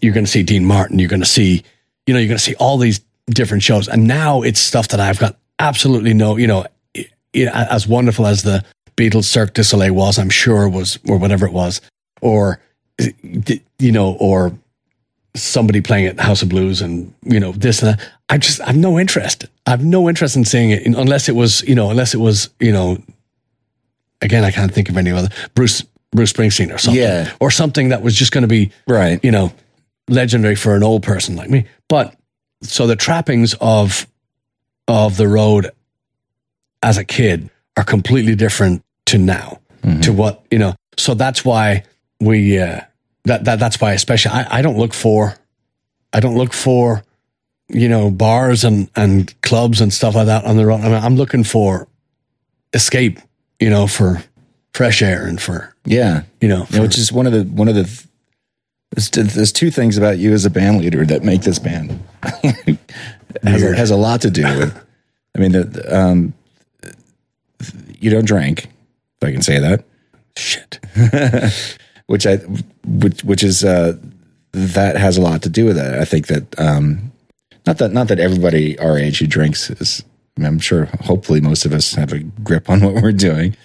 you're going to see Dean Martin, you're going to see, you know, you're going to see all these different shows. And now it's stuff that I've got absolutely no, you know, i- you as wonderful as the Beatles Cirque du Soleil was, I'm sure was, or whatever it was, or, you know, or somebody playing at House of Blues and, you know, this and that. I just, I have no interest. I have no interest in seeing it unless it was, you know, unless it was, you know, again, I can't think of any other Bruce, Bruce Springsteen or something, Yeah. or something that was just going to be, Right. you know, legendary for an old person like me. But so the trappings of of the road as a kid are completely different to now, to what you know. So that's why we uh, that that that's why especially I, I don't look for I don't look for you know bars and and clubs and stuff like that on the road. I mean, I'm looking for escape, you know, for fresh air and for Yeah. you know, Yeah, which is one of the one of the there's, there's two things about you as a band leader that make this band [laughs] has, a, has a lot to do with. I mean, the, the, um, you don't drink, if I can say that, shit. [laughs] which I which which is uh, that has a lot to do with it. I think that um, not that not that everybody our age who drinks is. I mean, I'm sure. Hopefully, most of us have a grip on what we're doing.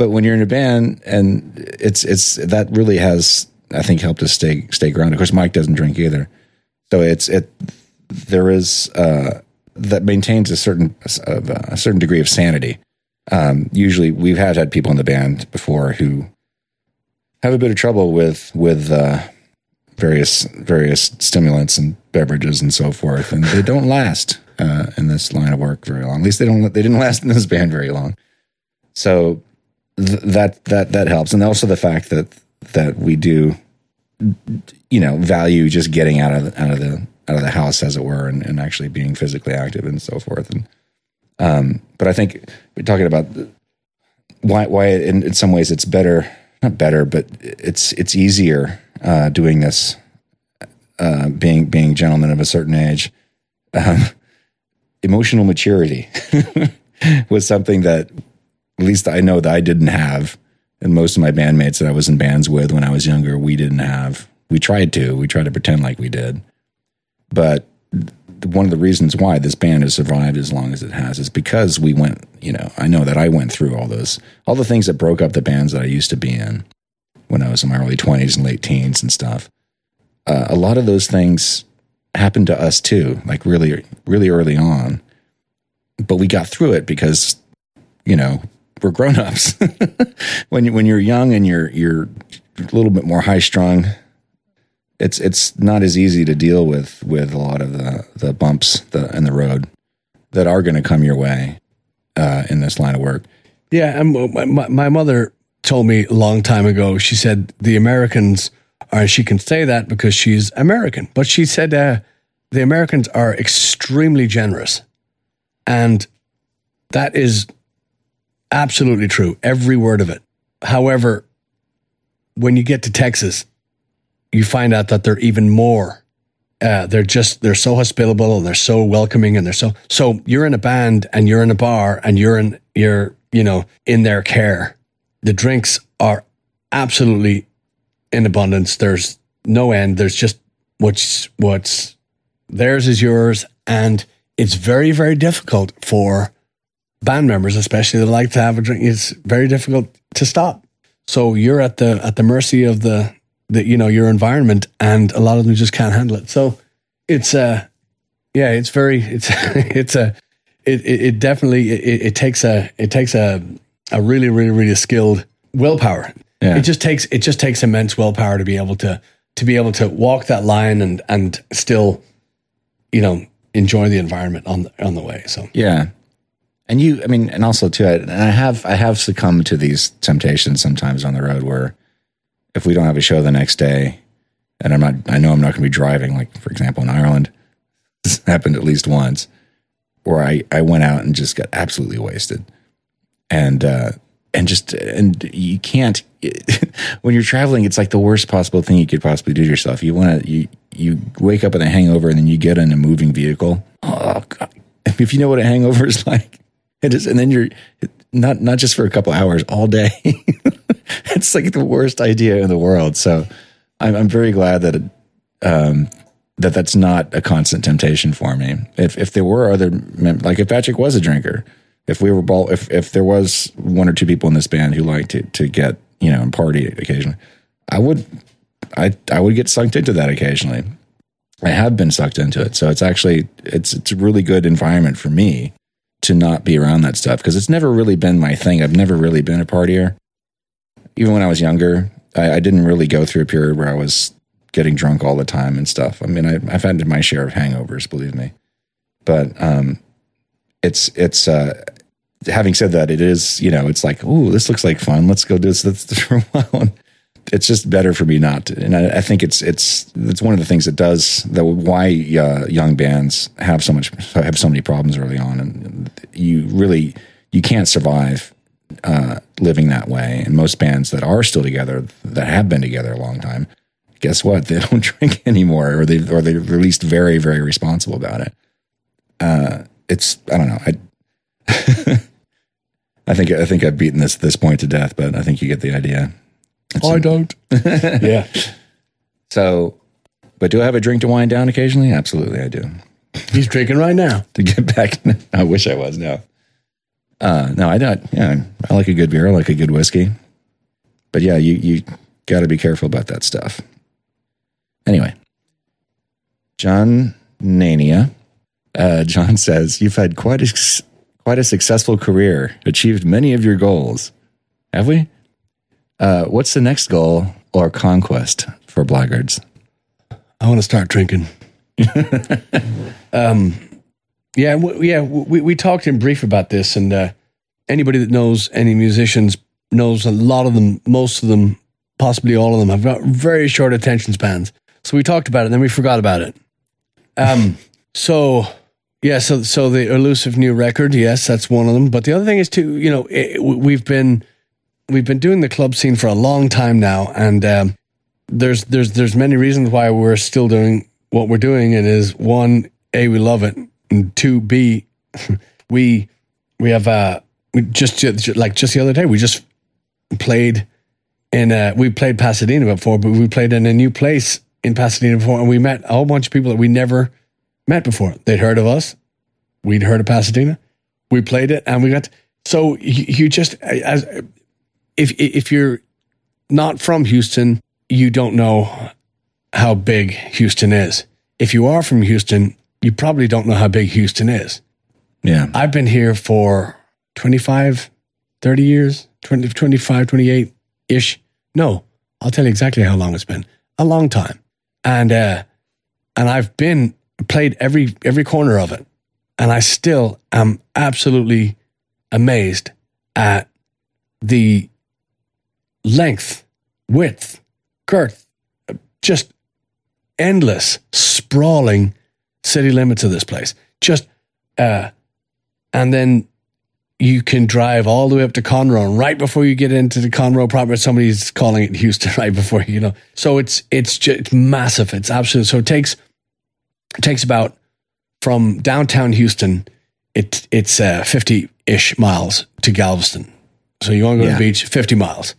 But when you're in a band, and it's it's that really has I think helped us stay stay grounded. Of course, Mike doesn't drink either, so it's it there is uh, that maintains a certain a, a certain degree of sanity. Um, usually, we've had had people in the band before who have a bit of trouble with with uh, various various stimulants and beverages and so forth, and they don't last uh, in this line of work very long. At least they don't. They didn't last in this band very long. So th- that that that helps, and also the fact that that we do, you know, value just getting out of the, out of the out of the house, as it were, and, and actually being physically active and so forth. And um, but I think we're talking about why why in, in some ways it's better, not better, but it's it's easier uh, doing this, uh, being being gentlemen of a certain age. Um, [laughs] emotional maturity [laughs] was something that at least I know that I didn't have, and most of my bandmates that I was in bands with when I was younger, we didn't have. We tried to. We tried to pretend like we did, but one of the reasons why this band has survived as long as it has is because we went, you know, I know that I went through all those, all the things that broke up the bands that I used to be in when I was in my early 20s and late teens and stuff. Uh, a lot of those things happened to us too, like really, really early on. But we got through it because, you know, we're grown ups. [laughs] when, you, when you're young and you're, you're a little bit more high strung, it's it's not as easy to deal with with a lot of the the bumps the, in the road that are going to come your way uh, in this line of work. Yeah, and my, my mother told me a long time ago. She said the Americans are. She can say that because she's American, but she said uh, the Americans are extremely generous, and that is absolutely true. Every word of it. However, when you get to Texas, you find out that they're even more. Uh, they're just they're so hospitable and they're so welcoming and they're so so you're in a band and you're in a bar and you're in you're you know in their care. The drinks are absolutely in abundance. There's no end. There's just what's what's theirs is yours, and it's very very difficult for band members, especially that like to have a drink. It's very difficult to stop. So you're at the at the mercy of the the you know your environment, and a lot of them just can't handle it. So it's uh yeah, it's very it's [laughs] it's a it it, it definitely it, it, takes a it takes a a really really really skilled willpower. Yeah. It just takes it just takes immense willpower to be able to to be able to walk that line and and still you know enjoy the environment on the, on the way. So yeah, and you, I mean, and also too, I, and I have I have succumbed to these temptations sometimes on the road where if we don't have a show the next day, and I'm not, I know I'm not going to be driving. Like for example, in Ireland, [laughs] this happened at least once, where I I went out and just got absolutely wasted, and uh, and just and you can't [laughs] when you're traveling. It's like the worst possible thing you could possibly do to yourself. You want to you you wake up with a hangover and then you get in a moving vehicle. Oh God. If you know what a hangover is [laughs] like, it is, and then you're not not just for a couple hours, all day. [laughs] it's like the worst idea in the world. So I'm, I'm very glad that it, um, that that's not a constant temptation for me. If if there were other like if Patrick was a drinker, if we were ball, if if there was one or two people in this band who liked to to get you know and party occasionally, I would I I would get sucked into that occasionally. I have been sucked into it, so it's actually it's it's a really good environment for me to not be around that stuff because it's never really been my thing. I've never really been a partier. Even when I was younger, I, I, didn't really go through a period where I was getting drunk all the time and stuff. I mean, I, have had my share of hangovers, believe me. But um, it's it's uh, having said that, it is you know it's like, oh, this looks like fun. Let's go do this, for a [laughs] while it's just better for me not to. And I, I, think it's it's it's one of the things that does that why uh, young bands have so much have so many problems early on, and you really you can't survive uh, living that way. And most bands that are still together that have been together a long time, guess what? [laughs] They don't drink anymore, or they or they're at least very very responsible about it. Uh, it's I don't know. I [laughs] I think I think I've beaten this this point to death, but I think you get the idea. I don't. [laughs] yeah. So, but do I have a drink to wind down occasionally? Absolutely, I do. He's drinking right now. [laughs] to get back, [laughs] I wish I was. No, uh, no, I don't. Yeah, I like a good beer. I like a good whiskey. But yeah, you you got to be careful about that stuff. Anyway, John Nania. Uh, John says you've had quite a quite a successful career, achieved many of your goals. Have we? Uh, what's the next goal or conquest for Blackguards? I want to start drinking. [laughs] um, yeah, w- yeah. We we talked in brief about this, and uh, anybody that knows any musicians knows a lot of them, most of them, possibly all of them, have got very short attention spans. So we talked about it, and then we forgot about it. Um, [laughs] so yeah, so so the elusive new record, yes, that's one of them. But the other thing is too, you know, it, we've been we've been doing the club scene for a long time now, and um, there's there's there's many reasons why we're still doing what we're doing. And it is one, a we love it, and two, b [laughs] we we have uh we just, like just the other day we just played in uh we played Pasadena before, but we played in a new place in Pasadena before, and we met a whole bunch of people that we never met before. They'd heard of us. We'd heard of Pasadena. We played it, and we got. So you, you just as if if you're not from Houston, you don't know how big Houston is. If you are from Houston, you probably don't know how big Houston is. Yeah. I've been here for 25, 30 years, 20, 25, 28 ish. No, I'll tell you exactly how long it's been. A long time. And, uh, and I've been played every, every corner of it. And I still am absolutely amazed at the length, width, girth, just endless, sprawling city limits of this place. Just, uh, and then you can drive all the way up to Conroe, and right before you get into the Conroe proper, somebody's calling it Houston [laughs] right before you know. So it's it's just it's massive. It's absolute. So it takes it takes about from downtown Houston. It it's uh, fifty ish miles to Galveston. So you want to go Yeah. to the beach, fifty miles,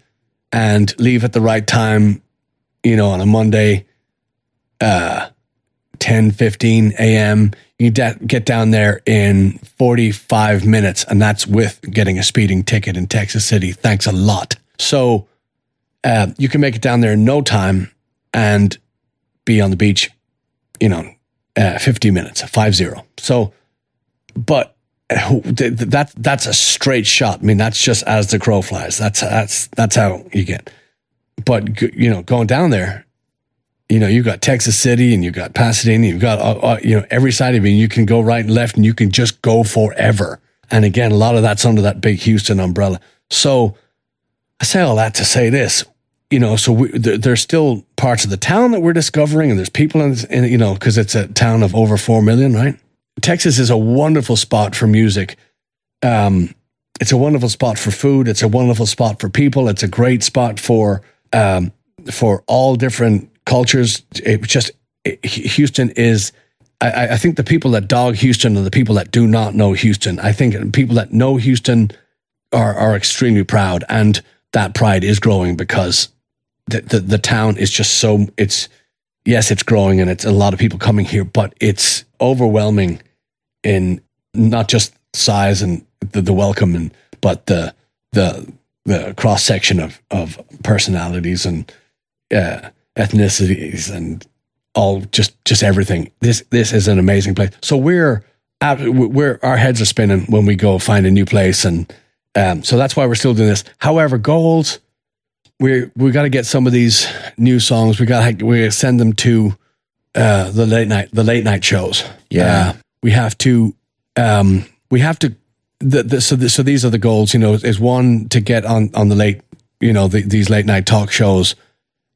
and leave at the right time. You know, on a Monday, uh, 10, 15 a.m. You da- get down there in 45 minutes, and that's with getting a speeding ticket in Texas City. Thanks a lot. So uh, you can make it down there in no time and be on the beach, you know, uh, 50 minutes, 5 0. So, but that that's a straight shot. I mean, that's just as the crow flies. That's that's that's how you get. But you know, going down there, you know, you've got Texas City and you've got Pasadena, you've got, uh, uh, you know, every side of you, you can go right and left and you can just go forever. And again, a lot of that's under that big Houston umbrella. So I say all that to say this, you know, so we, there, there's still parts of the town that we're discovering and there's people in, in you know, because it's a town of over 4 million, right? Texas is a wonderful spot for music. Um, it's a wonderful spot for food. It's a wonderful spot for people. It's a great spot for um, for all different cultures. It just it, Houston is. I, I think the people that dog Houston are the people that do not know Houston. I think people that know Houston are are extremely proud, and that pride is growing because the the, the town is just so. It's yes, it's growing, and it's a lot of people coming here, but it's overwhelming in not just size and the, the welcome and but the the the cross section of of personalities and uh, ethnicities and all just just everything. This this is an amazing place. So we're ab- we're our heads are spinning when we go find a new place, and um, so that's why we're still doing this. However, goals we we got to get some of these new songs. We got we send them to uh, the late night the late night shows. Yeah. Uh, we have to um, we have to the, the, so the, so these are the goals. You know, is one to get on on the late you know the, these late night talk shows,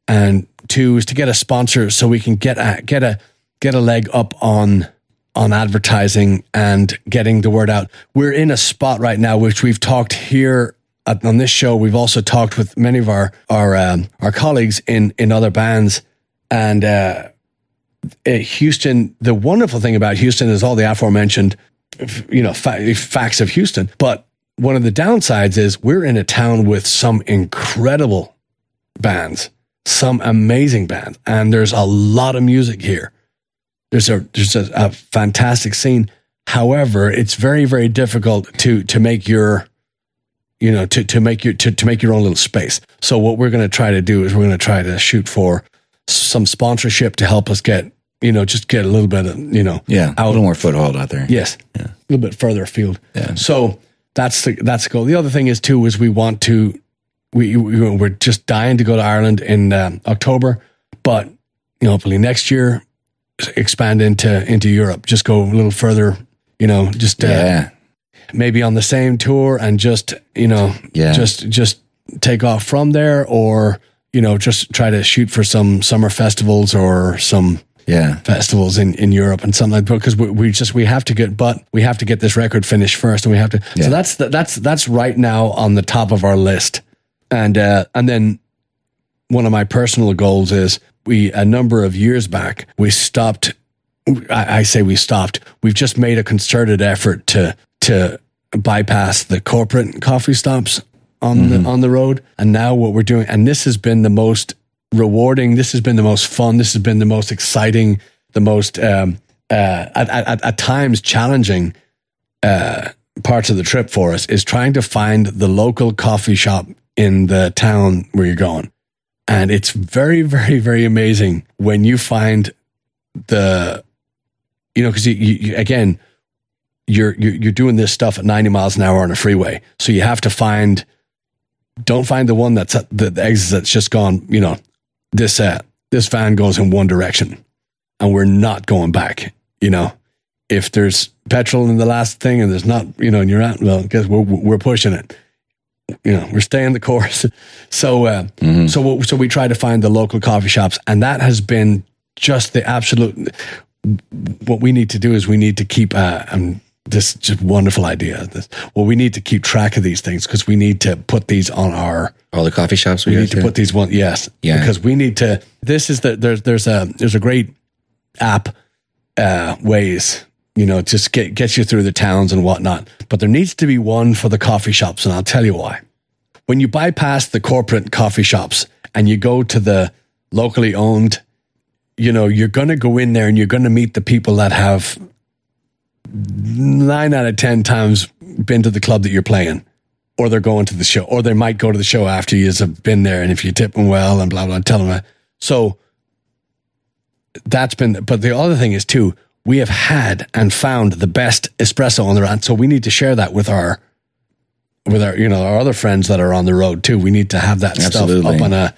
and two is to get a sponsor so we can get a get a get a leg up on on advertising and getting the word out. We're in a spot right now, which we've talked here at, on this show. We've also talked with many of our our um, our colleagues in in other bands, and uh, uh, Uh, Houston. The wonderful thing about Houston is all the aforementioned, you know, fa- facts of Houston. But one of the downsides is we're in a town with some incredible bands, some amazing bands, and there's a lot of music here. There's a there's a, a fantastic scene. However, it's very very difficult to to make your you know to to make your to, to make your own little space. So what we're going to try to do is we're going to try to shoot for some sponsorship to help us get you know just get a little bit of you know Yeah. A out little more foothold out there. Yes. A little bit further afield. Yeah. So that's the that's the goal. The other thing is too is we want to we, we we're just dying to go to Ireland in um, October, but you know hopefully next year expand into into Europe. Just go a little further. You know, just uh, Yeah. maybe on the same tour and just you know Yeah. just just take off from there or you know just try to shoot for some summer festivals or some Yeah. festivals in, in Europe and something like that because we, we just we have to get but we have to get this record finished first and we have to Yeah. so that's the, that's that's right now on the top of our list and uh and then one of my personal goals is we a number of years back we stopped I, I say we stopped we've just made a concerted effort to to bypass the corporate coffee stops on the on the road and now what we're doing and this has been the most rewarding this has been the most fun this has been the most exciting the most um uh, at, at, at times challenging uh, parts of the trip for us is trying to find the local coffee shop in the town where you're going. And it's very, very, very amazing when you find the, you know, because you, you, again, you're, you're you're doing this stuff at 90 miles an hour on a freeway, so you have to find. Don't find the one that's at the, the exit that's just gone. You know, this uh, this van goes in one direction, and we're not going back. You know, if there's petrol in the last thing and there's not, you know, and you're out, well, guess we're we're pushing it. You know, we're staying the course. [laughs] So, uh, Mm-hmm. so we- so we try to find the local coffee shops, and that has been just the absolute. What we need to do is we need to keep uh, um, this just wonderful idea. This, well, we need to keep track of these things because we need to put these on our All the coffee shops we, we need to to. put these one yes Yeah. because we need to this is the there's there's a there's a great app uh Waze you know just get gets you through the towns and whatnot but there needs to be one for the coffee shops and i'll tell you why when you bypass the corporate coffee shops and you go to the locally owned you know you're going to go in there and you're going to meet the people that have nine out of ten times been to the club that you're playing or they're going to the show, or they might go to the show after you have been there. And if you tip them well and blah, blah, tell them. that. So that's been, but the other thing is too, we have had and found the best espresso on the road. So we need to share that with our, with our, you know, our other friends that are on the road too. We need to have that Absolutely. stuff up on a,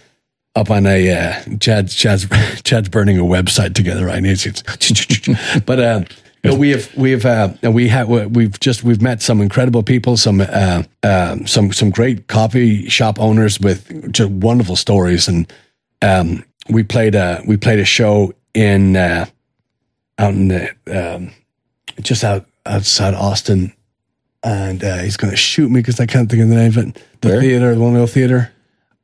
up on a, uh, Chad's, Chad's, [laughs] Chad's burning a website together right now. [laughs] But, uh, no, we have we have uh, we have we've just we've met some incredible people, some uh, uh, some some great coffee shop owners with just wonderful stories, and um, we played a we played a show in uh, out in the um, just out outside Austin, and uh, he's going to shoot me because I can't think of the name of it. The Where? theater, the One Wheel Theater.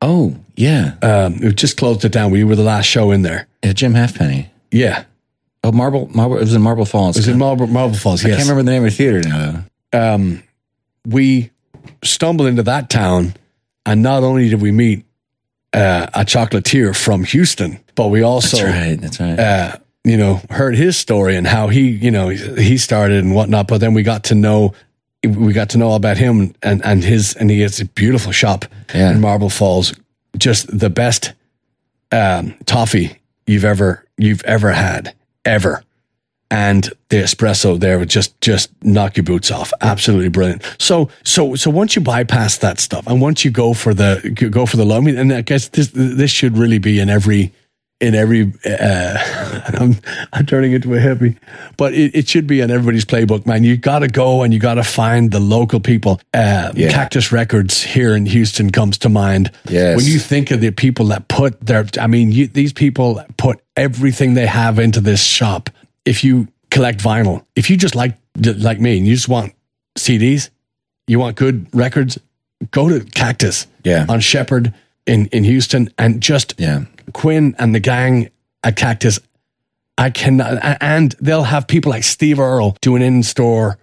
oh yeah, Um, we just closed it down. We were the last show in there. yeah, Jim Halfpenny. Yeah, Oh, Marble, Marble. It was in Marble Falls. it was in Marble, Marble Falls. I can't remember the name of the theater now. Though. um, we stumbled into that town, and not only did we meet uh, a chocolatier from Houston, but we also, That's right. That's right. uh, you know, heard his story and how he, you know, he started and whatnot. But then we got to know, we got to know all about him and and his, and he has a beautiful shop Yeah. in Marble Falls, just the best um, toffee you've ever you've ever had ever. And the espresso there would just just knock your boots off. Absolutely brilliant. So so so once you bypass that stuff and once you go for the go for the low I mean, and i guess this this should really be in every in every uh [laughs] I'm, I'm turning into a hippie but it, it should be in everybody's playbook man you gotta go and you gotta find the local people uh Yeah. cactus records here in houston comes to mind Yes. when you think of the people that put their i mean you, these people put everything they have into this shop if you collect vinyl if you just like like me and you just want cds you want good records go to cactus Yeah. on shepherd in in houston and just yeah. Quinn and the gang at cactus i cannot and they'll have people like steve earle do an in-store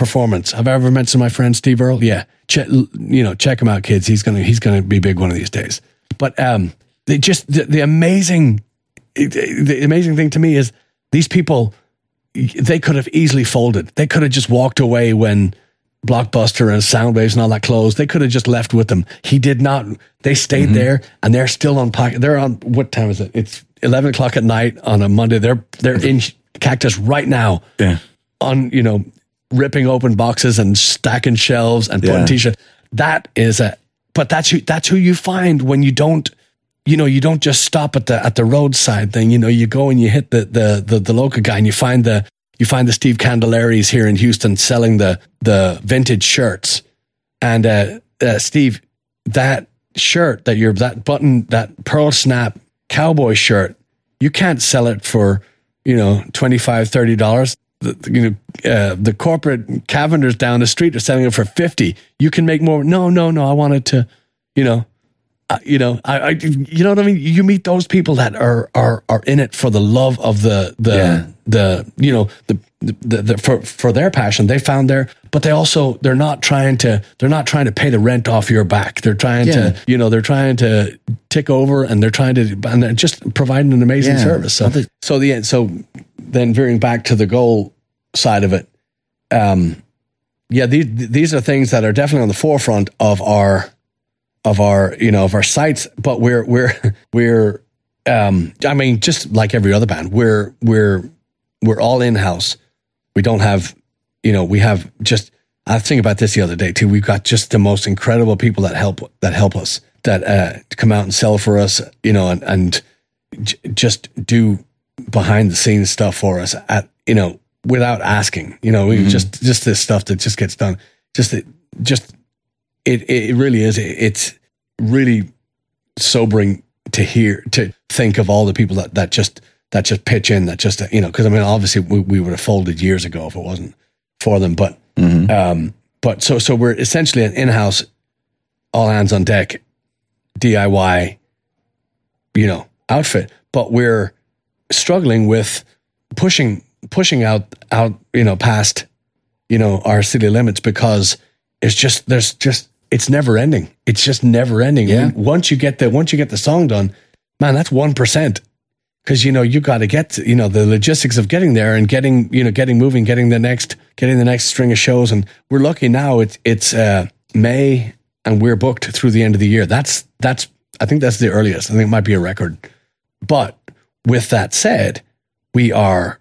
performance. Have i ever mentioned my friend steve earle? Yeah. Check you know check him out kids. He's gonna he's gonna be big one of these days. But um they just the, the amazing the amazing thing to me is these people they could have easily folded. They could have just walked away when blockbuster and soundwaves and all that closed. They could have just left with them. He did not. They stayed mm-hmm. there and they're still on pocket. They're on what time is it? It's 11 o'clock at night on a monday. They're they're in cactus right now. Yeah. on you know ripping open boxes and stacking shelves and putting Yeah. t-shirts. That is a but that's who that's who you find when you don't you know you don't just stop at the at the roadside thing. You know you go and you hit the the the, the local guy and you find the you find the Steve Candelaris here in Houston selling the the vintage shirts. And uh, uh Steve that shirt that you're that button that pearl snap cowboy shirt you can't sell it for you know 25 30 dollars. The, you know uh, the corporate cavenders down the street are selling it for 50 you can make more. No no no. I wanted to you know uh, you know, I, I, you know what I mean. You meet those people that are are are in it for the love of the the Yeah. the you know the, the, the for for their passion. They found their, but they also they're not trying to they're not trying to pay the rent off your back. They're trying Yeah. to you know they're trying to tick over and they're trying to and they're just providing an amazing Yeah. service. So so the end. So then veering back to the goal side of it, um, yeah, these these are things that are definitely on the forefront of our of our you know of our sites, but we're we're [laughs] we're um, I mean just like every other band, we're we're we're all in house. We don't have you know we have just I think about this the other day too. We've got just the most incredible people that help that help us that uh, come out and sell for us, you know, and and j- just do behind the scenes stuff for us at you know without asking. You know, we just just this stuff that just gets done. Just that just it it really is. It, it's really sobering to hear to think of all the people that that just that just pitch in that just you know because I mean obviously we, we would have folded years ago if it wasn't for them but um but so so we're essentially an in-house all hands on deck DIY you know outfit but we're struggling with pushing pushing out out you know past you know our city limits because it's just there's just it's never ending. It's just never ending. Yeah. once you get the once you get the song done man that's 1% because you know you got to get you know the logistics of getting there and getting you know getting moving getting the next getting the next string of shows. And we're lucky now it's it's uh may and we're booked through the end of the year. That's that's i think that's the earliest. I think it might be a record. But with that said we are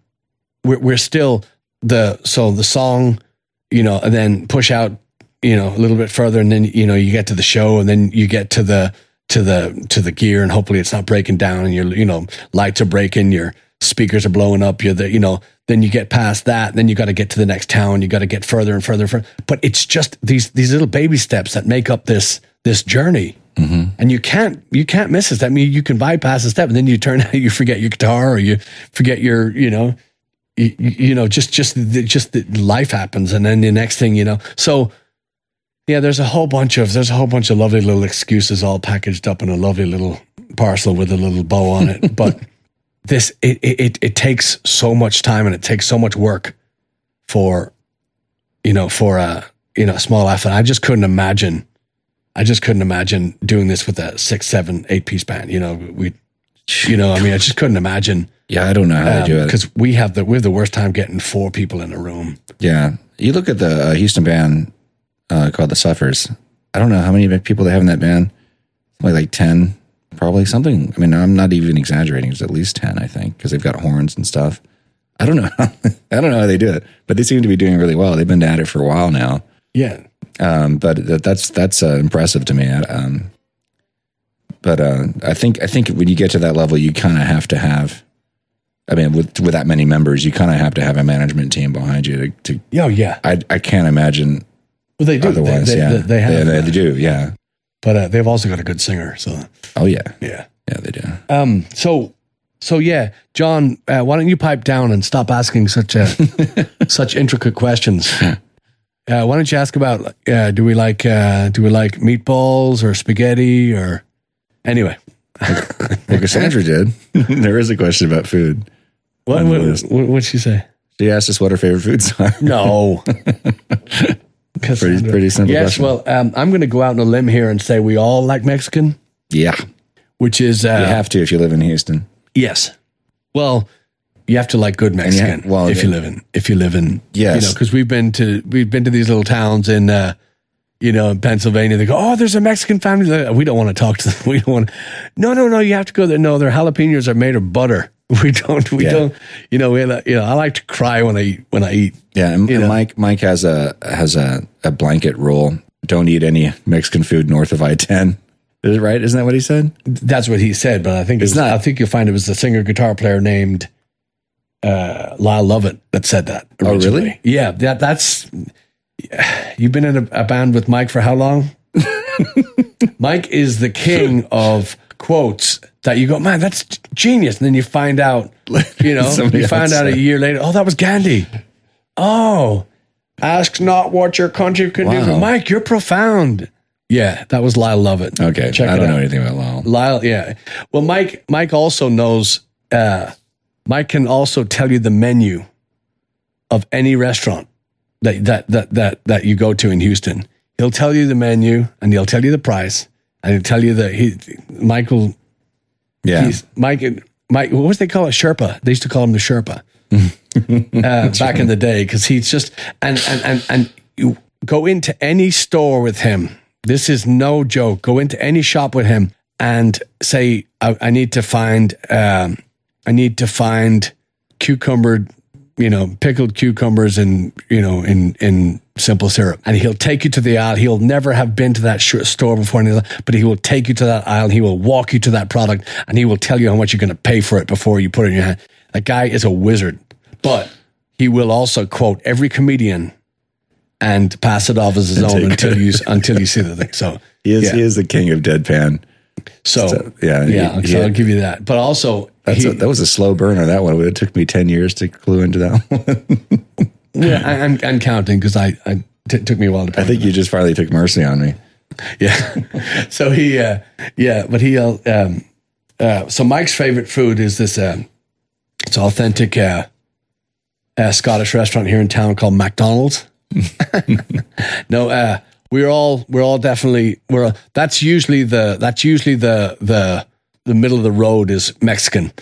we're, we're still the so the song you know and then push out you know a little bit further and then you know you get to the show and then you get to the to the to the gear and hopefully it's not breaking down and your you know lights are breaking your speakers are blowing up you're the you know then you get past that then you got to get to the next town you got to get further and further, further but it's just these these little baby steps that make up this this journey mm-hmm. and you can't you can't miss it. I mean, you can bypass a step, and then you turn [laughs] out you forget your guitar, or you forget your you know, you, you you know just just the, just the life happens, and then the next thing you know. So yeah, there's a whole bunch of there's a whole bunch of lovely little excuses all packaged up in a lovely little parcel with a little bow on it, [laughs] but. This it, it it- takes so much time and it takes so much work for you know for a you know a small outfit. I just couldn't imagine I just couldn't imagine doing this with a six, seven, eight piece band. You know, we, you know, I mean, I just couldn't imagine Yeah, I don't know how they do it. because we have the we have the worst time getting four people in a room. Yeah, you look at the uh, Houston band uh, called the Suffers. I don't know how many people they have in that band. Like like ten, probably something. I mean, I'm not even exaggerating. It's at least ten, I think, because they've got horns and stuff. I don't know. [laughs] I don't know how they do it, but they seem to be doing really well. They've been at it for a while now. Yeah, Um, but that, that's that's uh, impressive to me. Um, but uh, I think I think when you get to that level, you kind of have to have. I mean, with with that many members, you kind of have to have a management team behind you to. to oh yeah. I I can't imagine Well, they do. Otherwise. they, yeah, they, they have, They, uh, they do. Yeah. but uh, they've also got a good singer. So Oh yeah. yeah. Yeah, they do. Um. So so yeah, John, uh, why don't you pipe down and stop asking such a [laughs] such intricate questions? Uh, why don't you ask about uh, do we like uh, do we like meatballs or spaghetti or anyway? [laughs] Well, Cassandra did. [laughs] there is a question about food. What what, what'd she say? She asked us what our favorite foods are. No. Pretty pretty simple Yes, question. well, um, I'm going to go out on a limb here and say we all like Mexican, yeah, which is uh, you have to if you live in Houston. yes. Well, you have to like good Mexican well, if you live in if you live in Yes. you know because we've been to we've been to these little towns in uh, you know in Pennsylvania. They go, oh, there's a Mexican family. We don't want to talk to them. [laughs] We don't want. To, No, no, no. You have to go there. No, their jalapenos are made of butter. [laughs] We don't. We Yeah. don't. You know. We you know. I like to cry when I eat when I eat. Yeah, and, and. Mike Mike has a has a, a blanket rule: don't eat any Mexican food north of I ten. Is it right? Isn't that what he said? That's what he said, but I think it's It's not. I think you'll find it was the singer guitar player named uh, Lyle Lovett that said that. Oh, really? originally. Yeah, that that's. You've been in a, a band with Mike for how long? [laughs] Mike is the king of quotes that you go, man, that's genius, and then you find out, you know, [laughs] you find out a year later, oh, that was Gandhi. Oh, ask not what your country can do. Wow. For. Mike, you're profound. Yeah, that was Lyle Lovett. Okay, Check I it don't out. know anything about Lyle. Lyle, yeah. Well, Mike, Mike also knows. Uh, Mike can also tell you the menu of any restaurant that that that that that you go to in Houston. He'll tell you the menu and he'll tell you the price and he'll tell you that he Michael Yeah, he's Mike Mike what was they call it Sherpa? They used to call him the Sherpa [laughs] uh, back in the day because he's just and and and and you go into any store with him. This is no joke. Go into any shop with him and say, "I, I need to find, um, I need to find cucumber, you know, pickled cucumbers and you know, in in simple syrup." And he'll take you to the aisle. He'll never have been to that store before, but he will take you to that aisle. He will walk you to that product, and he will tell you how much you're going to pay for it before you put it in your hand. That guy is a wizard, but he will also quote every comedian and pass it off as his own [laughs] until you until you see the thing. So he is. yeah. He is the king of deadpan. so, So, yeah, yeah. he- so he- I'll give you that. But also, That's he- a, that was a slow burner. That one. It took me ten years to clue into that [laughs] one. yeah, I, I'm, I'm counting because I, I t- took me a while to. I think you just finally took mercy on me. Yeah. [laughs] so he, uh, yeah, but he, uh, um, uh, so Mike's favorite food is this, um, it's authentic, uh, uh, Scottish restaurant here in town called McDonald's. [laughs] no, uh, we're all, we're all definitely, we're, that's usually the, that's usually the, the, the middle of the road is Mexican.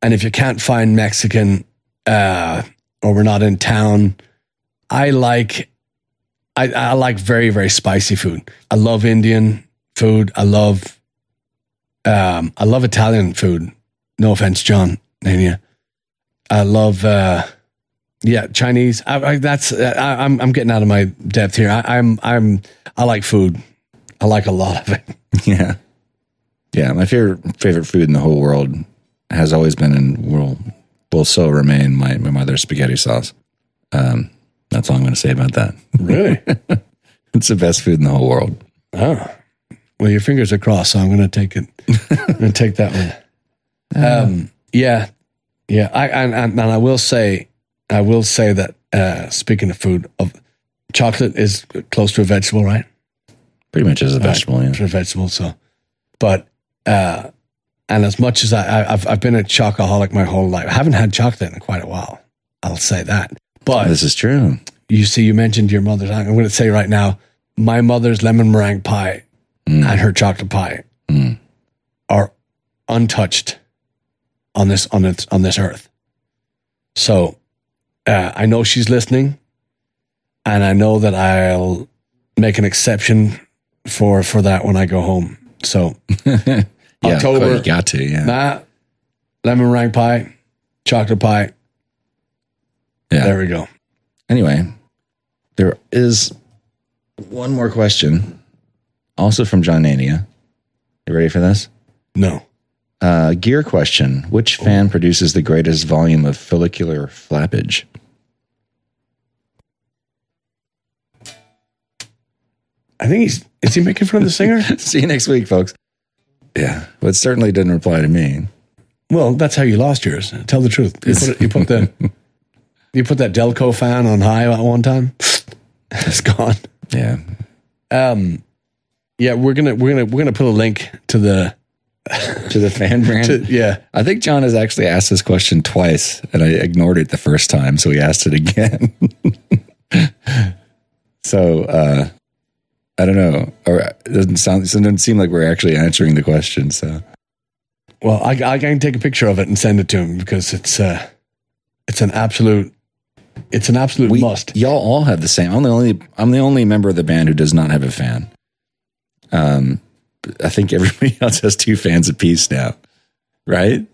And if you can't find Mexican, uh, or we're not in town, I like, I, I like very, very spicy food. I love Indian food. I love, um, I love Italian food. No offense, John, Nania. I love, uh, yeah, Chinese. I, I, that's I, I'm I'm getting out of my depth here. I, I'm I'm I like food. I like a lot of it. [laughs] Yeah, yeah. My favorite favorite food in the whole world has always been and will will so remain my my mother's spaghetti sauce. Um, that's all I'm going to say about that. Really? [laughs] It's the best food in the whole world. oh, well, your fingers are crossed, so I'm going to take it. I'm going to take that one. [laughs] Um, yeah, yeah. I and I will say, I will say that uh, speaking of food, of chocolate is close to a vegetable, right? Pretty much as a vegetable. Yeah. a vegetable. So, but uh, and as much as I, I I've I've been a chocoholic my whole life, I haven't had chocolate in quite a while. I'll say that. But This is true. you see, you mentioned your mother's. I'm going to say right now, my mother's lemon meringue pie Mm. and her chocolate pie Mm. are untouched on this on this on this earth. So, uh, I know she's listening, and I know that I'll make an exception for for that when I go home. So, [laughs] Yeah, October. you got to. Yeah, Matt, lemon meringue pie, chocolate pie. yeah. There we go. Anyway, there is one more question, also from John Nania. You ready for this? No. Uh, gear question: Which fan produces the greatest volume of follicular flappage? I think he's is he making fun of the singer? [laughs] See you next week, folks. Yeah, but it certainly didn't reply to me. well, that's how you lost yours. Tell the truth. You put, it, you put the [laughs] you put that Delco fan on high at one time. [laughs] it's gone. Yeah, Um, yeah, we're gonna we're gonna we're gonna put a link to the to the fan brand. to, yeah I think John has actually asked this question twice, and I ignored it the first time, so he asked it again. so uh, I don't know, or it doesn't sound. It doesn't seem like we're actually answering the question. So Well, I, I can take a picture of it and send it to him because it's uh, it's an absolute, it's an absolute we, must. y'all all have the same. I'm the only. I'm the only member of the band who does not have a fan. Um, I think everybody [laughs] else has two fans apiece now, right?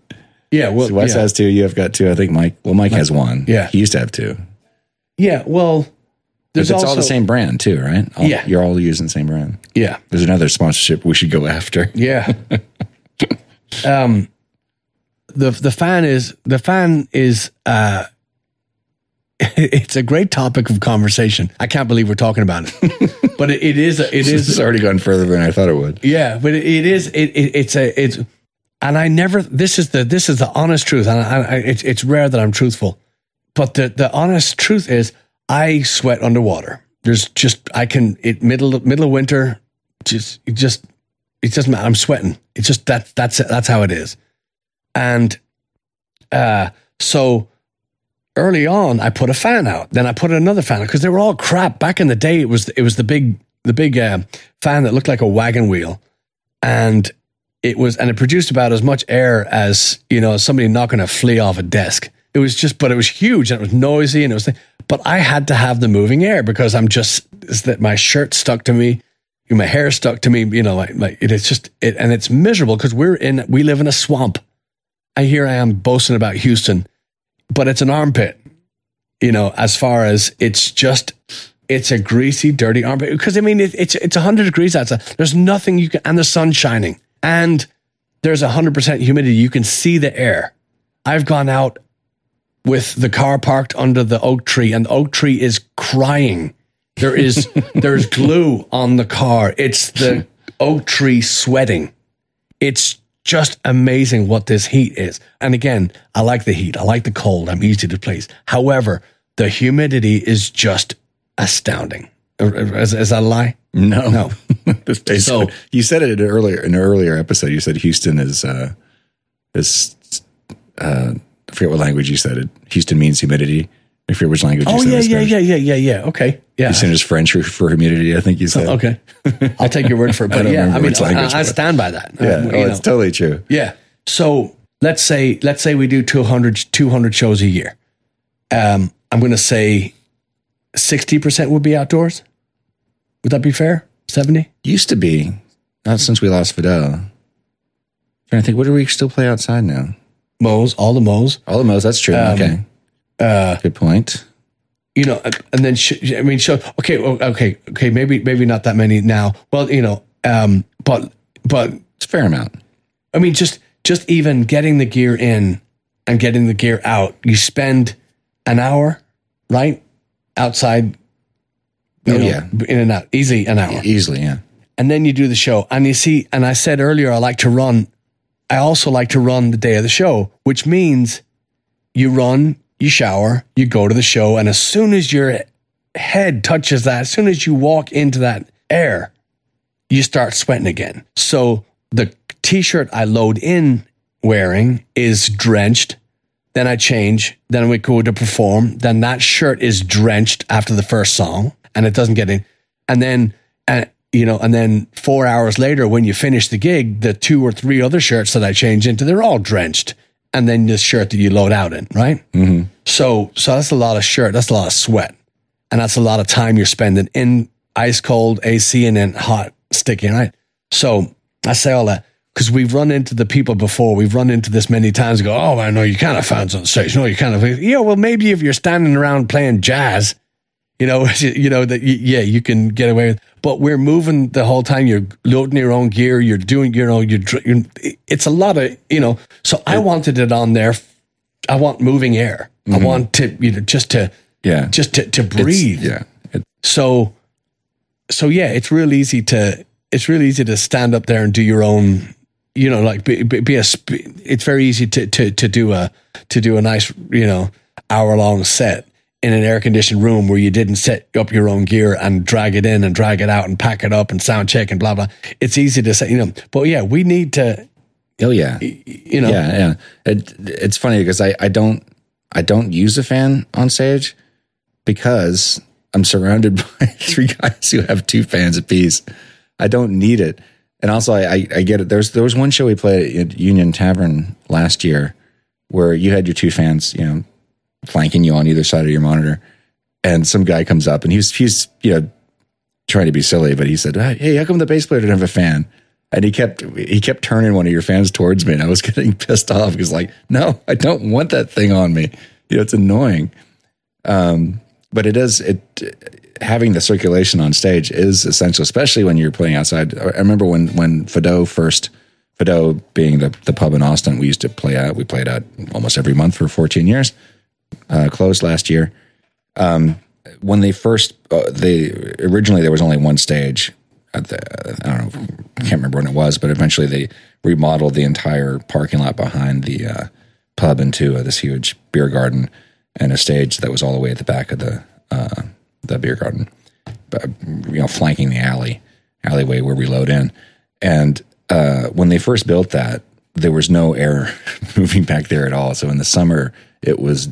Yeah, well, So Wes yeah. has two. You have got two. I think Mike. Well, Mike has one. yeah. he used to have two. yeah. Well, there's it's also all the same brand too, right? All- Yeah. you're all using the same brand. Yeah, There's another sponsorship we should go after. yeah. [laughs] um, the the fan is the fan is uh, [laughs] it's a great topic of conversation. I can't believe we're talking about it, [laughs] but it, it is it is has already gone further than I thought it would. Yeah, but it, it is it, it it's a it's and I never this is the this is the honest truth and I, I, it's it's rare that I'm truthful, but the the honest truth is I sweat underwater. There's just I can it middle middle of winter just it just it doesn't matter. I'm sweating. It's just that that's that's how it is. And uh, so early on, I put a fan out. Then I put another fan out because they were all crap. Back in the day, it was it was the big the big uh, fan that looked like a wagon wheel, and it was and it produced about as much air as you know somebody knocking a flea off a desk. It was just, but it was huge and it was noisy and it was. But I had to have the moving air because I'm just is that my shirt stuck to me, my hair stuck to me. You know, like, like it's just it, and it's miserable because we're in we live in a swamp. I here I am boasting about Houston, but it's an armpit. You know, as far as it's just it's a greasy, dirty armpit. Because I mean, it, it's it's hundred degrees outside. There's nothing you can, and the sun's shining, and there's hundred percent humidity. You can see the air. I've gone out with the car parked under the oak tree, and the oak tree is crying. There is [laughs] there's glue on the car. It's the oak tree sweating. It's just amazing what this heat is. And again, I like the heat. I like the cold. I'm easy to please. However, the humidity is just astounding. Is, is that a lie? No, No. [laughs] so you said it earlier in an earlier episode. You said Houston is uh, is uh, I forget what language you said it. Houston means humidity. I forget which language. Oh you said yeah, yeah, yeah, yeah, yeah, yeah. Okay, yeah. Houston is French for, humidity. I think you said. Okay, [laughs] I'll take your word for it. I But don't yeah, remember I mean, which language I, I stand by that. Yeah, Um, oh, it's know. totally true. Yeah. So let's say let's say we do 200, 200 shows a year. Um, I'm going to say sixty percent would be outdoors. Would that be fair? Seventy. Used to be, not since we lost Fido. Trying to think, what do we still play outside now? Mows, all the mows. All the most. That's true. Um, okay, Uh, good point. you know, and then sh- I mean, show. Okay, okay, okay. Maybe maybe not that many now. Well, you know, um, but but It's a fair amount. I mean, just just even getting the gear in and getting the gear out, you spend an hour, right, outside. Oh, know, yeah. in and out, easy an hour, Easily, yeah. and then you do the show. And you see, and I said earlier, I like to run. I also like to run the day of the show, which means you run, you shower, you go to the show, and as soon as your head touches that, as soon as you walk into that air, you start sweating again. So the t-shirt I load in wearing is drenched. Then I change. Then we go to perform. Then that shirt is drenched after the first song, and it doesn't get in. And then, you know, and then four hours later, when you finish the gig, the two or three other shirts that I change into, they're all drenched. And then this shirt that you load out in, right? Mm-hmm. So, so that's a lot of shirt. That's a lot of sweat, and that's a lot of time you're spending in ice cold AC and then hot sticky, right? So I say all that because we've run into the people before. We've run into this many times. and Go, oh, I know you kind of fans on stage. No, you kind of, yeah. Well, maybe if you're standing around playing jazz, you know, [laughs] you know that yeah, you can get away with. But we're moving the whole time. You're loading your own gear. You're doing, you know, you're. you're it's a lot of, you know. So I wanted it on there. I want moving air. I mm-hmm. want to, you know, just to, Yeah. just to to It's- breathe. yeah. It- So, so yeah, it's real easy to it's real easy to stand up there and do your own. You know, like be, be, be a. It's very easy to to to do a to do a nice you know hour long set in an air conditioned room where you didn't set up your own gear and drag it in and drag it out and pack it up and sound check and blah blah. It's easy to say, you know, but yeah, we need to, oh yeah. you know, Yeah, yeah. It, it's funny because I, I don't I don't use a fan on stage because I'm surrounded [laughs] by three guys who have two fans apiece. I don't need it, and also I, I, I get it. There's there was one show we played at Union Tavern last year where you had your two fans, you know, flanking you on either side of your monitor, and some guy comes up and he's he's you know trying to be silly, but he said, "Hey, how come the bass player didn't have a fan?" And he kept he kept turning one of your fans towards me, and I was [laughs] getting pissed off because like, no, I don't want that thing on me. You know, it's annoying. Um, but it is it having the circulation on stage is essential, especially when you're playing outside. I remember when when Fido first Fido being the the pub in Austin, we used to play out. We played out almost every month for 14 years. Uh, closed last year when they first uh, they originally there was only one stage at the I don't know I can't remember when it was but eventually they remodeled the entire parking lot behind the uh, pub into uh, this huge beer garden and a stage that was all the way at the back of the uh, the beer garden but, you know flanking the alley alleyway where we load in. And uh, when they first built that, there was no air [laughs] moving back there at all. So in the summer, it was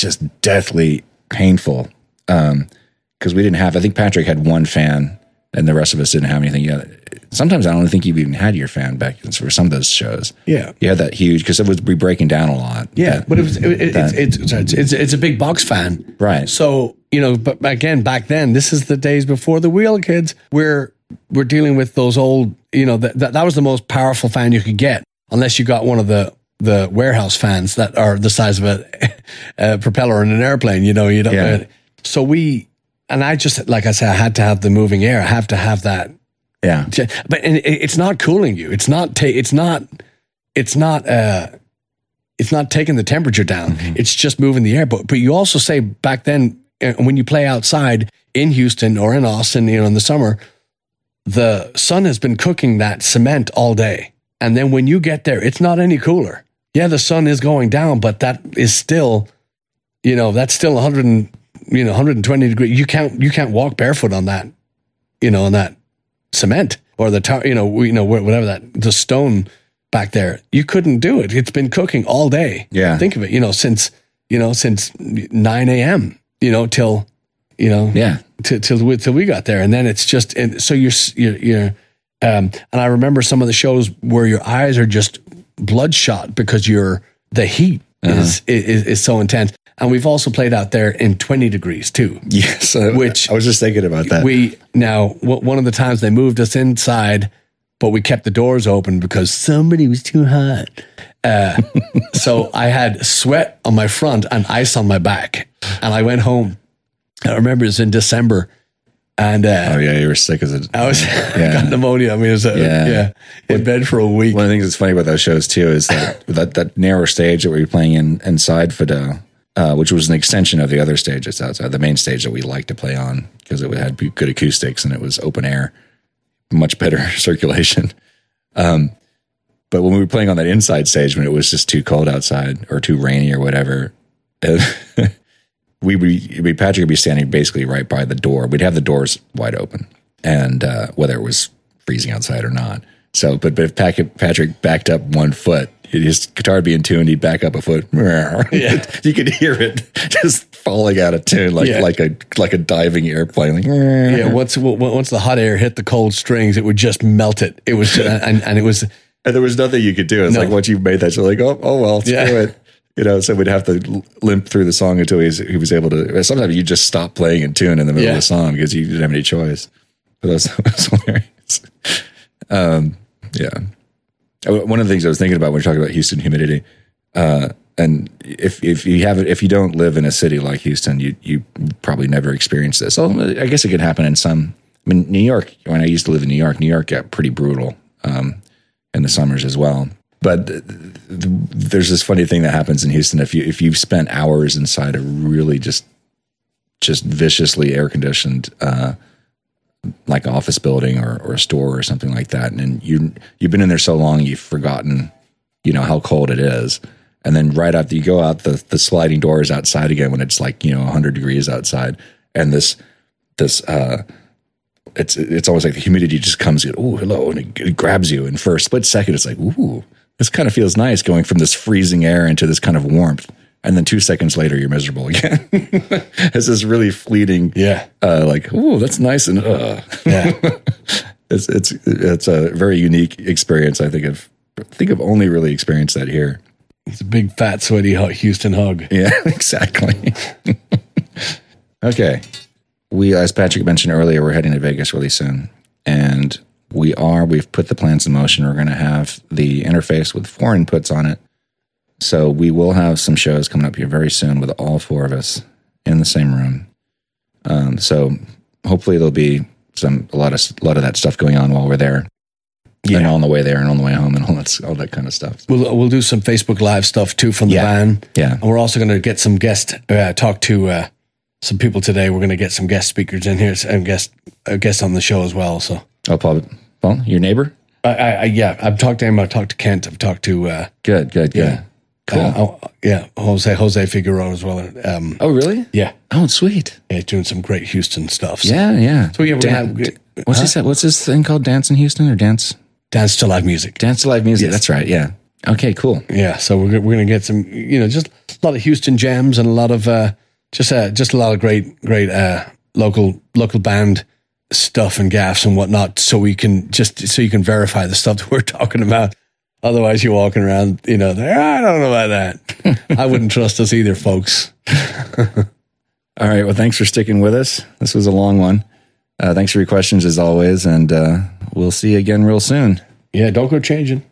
just deathly painful um, because we didn't have. I think Patrick had one fan, and the rest of us didn't have anything yet. Sometimes I don't think you've even had your fan back for some of those shows. Yeah. you had that huge because it was be breaking down a lot. Yeah, That- but it was it, it, it's, it's, it's it's it's a big box fan, Right. So you know, but again, back then, this is the days before the wheel kids. We're we're dealing with those old, you know, that, that was the most powerful fan you could get, unless you got one of the the warehouse fans that are the size of a, [laughs] a propeller in an airplane. You know, you don't. Yeah. so we and I just like I said, I had to have the moving air. I have to have that yeah, but and it's not cooling you. It's not. Ta- it's not. It's not. Uh, it's not taking the temperature down. It's just moving the air. But but you also say back then uh, when you play outside in Houston or in Austin, you know, in the summer, the sun has been cooking that cement all day, and then when you get there, it's not any cooler. Yeah, the sun is going down, but that is still, you know, that's still 100 and you know 120 degrees. You can't you can't walk barefoot on that, you know, on that cement or the tar, you know, you know, whatever that the stone back there. You couldn't do it. It's been cooking all day. Yeah. think of it. You know, since you know since nine a.m. You know till you know yeah, till till we, till we got there, and then it's just and so you're you're, you're um, and I remember some of the shows where your eyes are just bloodshot because you're the heat is, is is so intense. And we've also played out there in 20 degrees too. yes. [laughs] Which- I was just thinking about that. We now w- one of the times they moved us inside, but we kept the doors open because somebody was too hot. Uh, [laughs] so I had sweat on my front and ice on my back, and I went home. I remember it was in December, and uh, oh yeah, you were sick as a. I was [laughs] [laughs] I got pneumonia. I mean, it was uh, Yeah. yeah. in bed for a week. One of the things that's funny about those shows too is that [laughs] that, that narrow stage that we were playing in inside Fido, uh, which was an extension of the other stage stages outside the main stage that we liked to play on because it had good acoustics and it was open air, much better circulation. Um, but when we were playing on that inside stage when it was just too cold outside or too rainy or whatever, we we Patrick would be standing basically right by the door. We'd have the doors wide open, and uh, whether it was freezing outside or not. So, but but if Patrick, backed up one foot, his guitar would be in tune. He'd back up a foot. [laughs] Yeah. you could hear it just falling out of tune, like Yeah. like a like a diving airplane. Like, yeah, once once the hot air hit the cold strings, it would just melt it. It was and and it was and there was nothing you could do. It's No. like once you've made that, you're like, oh, oh well, screw Yeah. it. You know, so we'd have to limp through the song until he was, he was able to. Sometimes you just stop playing in tune in the middle Yeah. of the song because you didn't have any choice. But that's, [laughs] that's hilarious. Um, yeah. Uh, One of the things I was thinking about when we're talking about Houston humidity, uh, and if if you have it, if you don't live in a city like Houston, you you probably never experienced this. So I guess it could happen in some. I mean, New York. When I used to live in New York, New York got pretty brutal um, in the summers as well. But th- th- there's this funny thing that happens in Houston if you if you've spent hours inside a really just just viciously air conditioned uh, like office building or, or a store or something like that, and you you've been in there so long you've forgotten you know how cold it is, and then right after you go out the the sliding doors outside again when it's like you know 100 degrees outside, and this this uh it's it's almost like the humidity just comes in. Oh, hello, and it, it grabs you. And for a split second, it's like, ooh, this kind of feels nice going from this freezing air into this kind of warmth. And then two seconds later, you're miserable again. it's [laughs] this really fleeting, yeah uh, like, oh, that's nice, and uh. yeah [laughs] it's it's it's a very unique experience. I think I've think I've only really experienced that here. it's a big fat sweaty Houston hug. Yeah, [laughs] exactly. okay. We, as Patrick mentioned earlier, we're heading to Vegas really soon. And we are, we've put the plans in motion. We're going to have the interface with four inputs on it. So we will have some shows coming up here very soon with all four of us in the same room. Um, so hopefully there'll be some, a lot of, a lot of that stuff going on while we're there. And on the way there and on the way home and all that, all that kind of stuff. We'll we'll do some Facebook Live stuff too from the Yeah. van. Yeah. And we're also going to get some guest uh, talk to uh, some people today. We're going to get some guest speakers in here and guest uh, guests on the show as well. So Oh, Paul, Paul, your neighbor? I, I, I yeah, I've talked to him. I've talked to Kent. I've talked to uh, Good, good, good. Yeah. Cool. uh, oh, yeah, Jose Jose Figueroa as well. Um, oh, really? yeah, Oh, sweet. yeah, doing some great Houston stuff. So, Yeah, yeah. so yeah, we're Dan, gonna have, What's this What's his thing called? Dance in Houston or dance Dance to live music. Dance to Live Music? Yes. That's right. Yeah. Okay. Cool. Yeah, so we're we're gonna get some, you know, just a lot of Houston jams and a lot of uh, just uh, just a lot of great great uh, local local band stuff and gaffs and whatnot. So we can just so you can verify the stuff [laughs] that we're talking about. Otherwise, you're walking around, you know, there. I don't know about that. [laughs] I wouldn't trust us either, folks. [laughs] All right. Well, thanks for sticking with us. This was a long one. Uh, thanks for your questions as always, and uh, we'll see you again real soon. Yeah, don't go changing.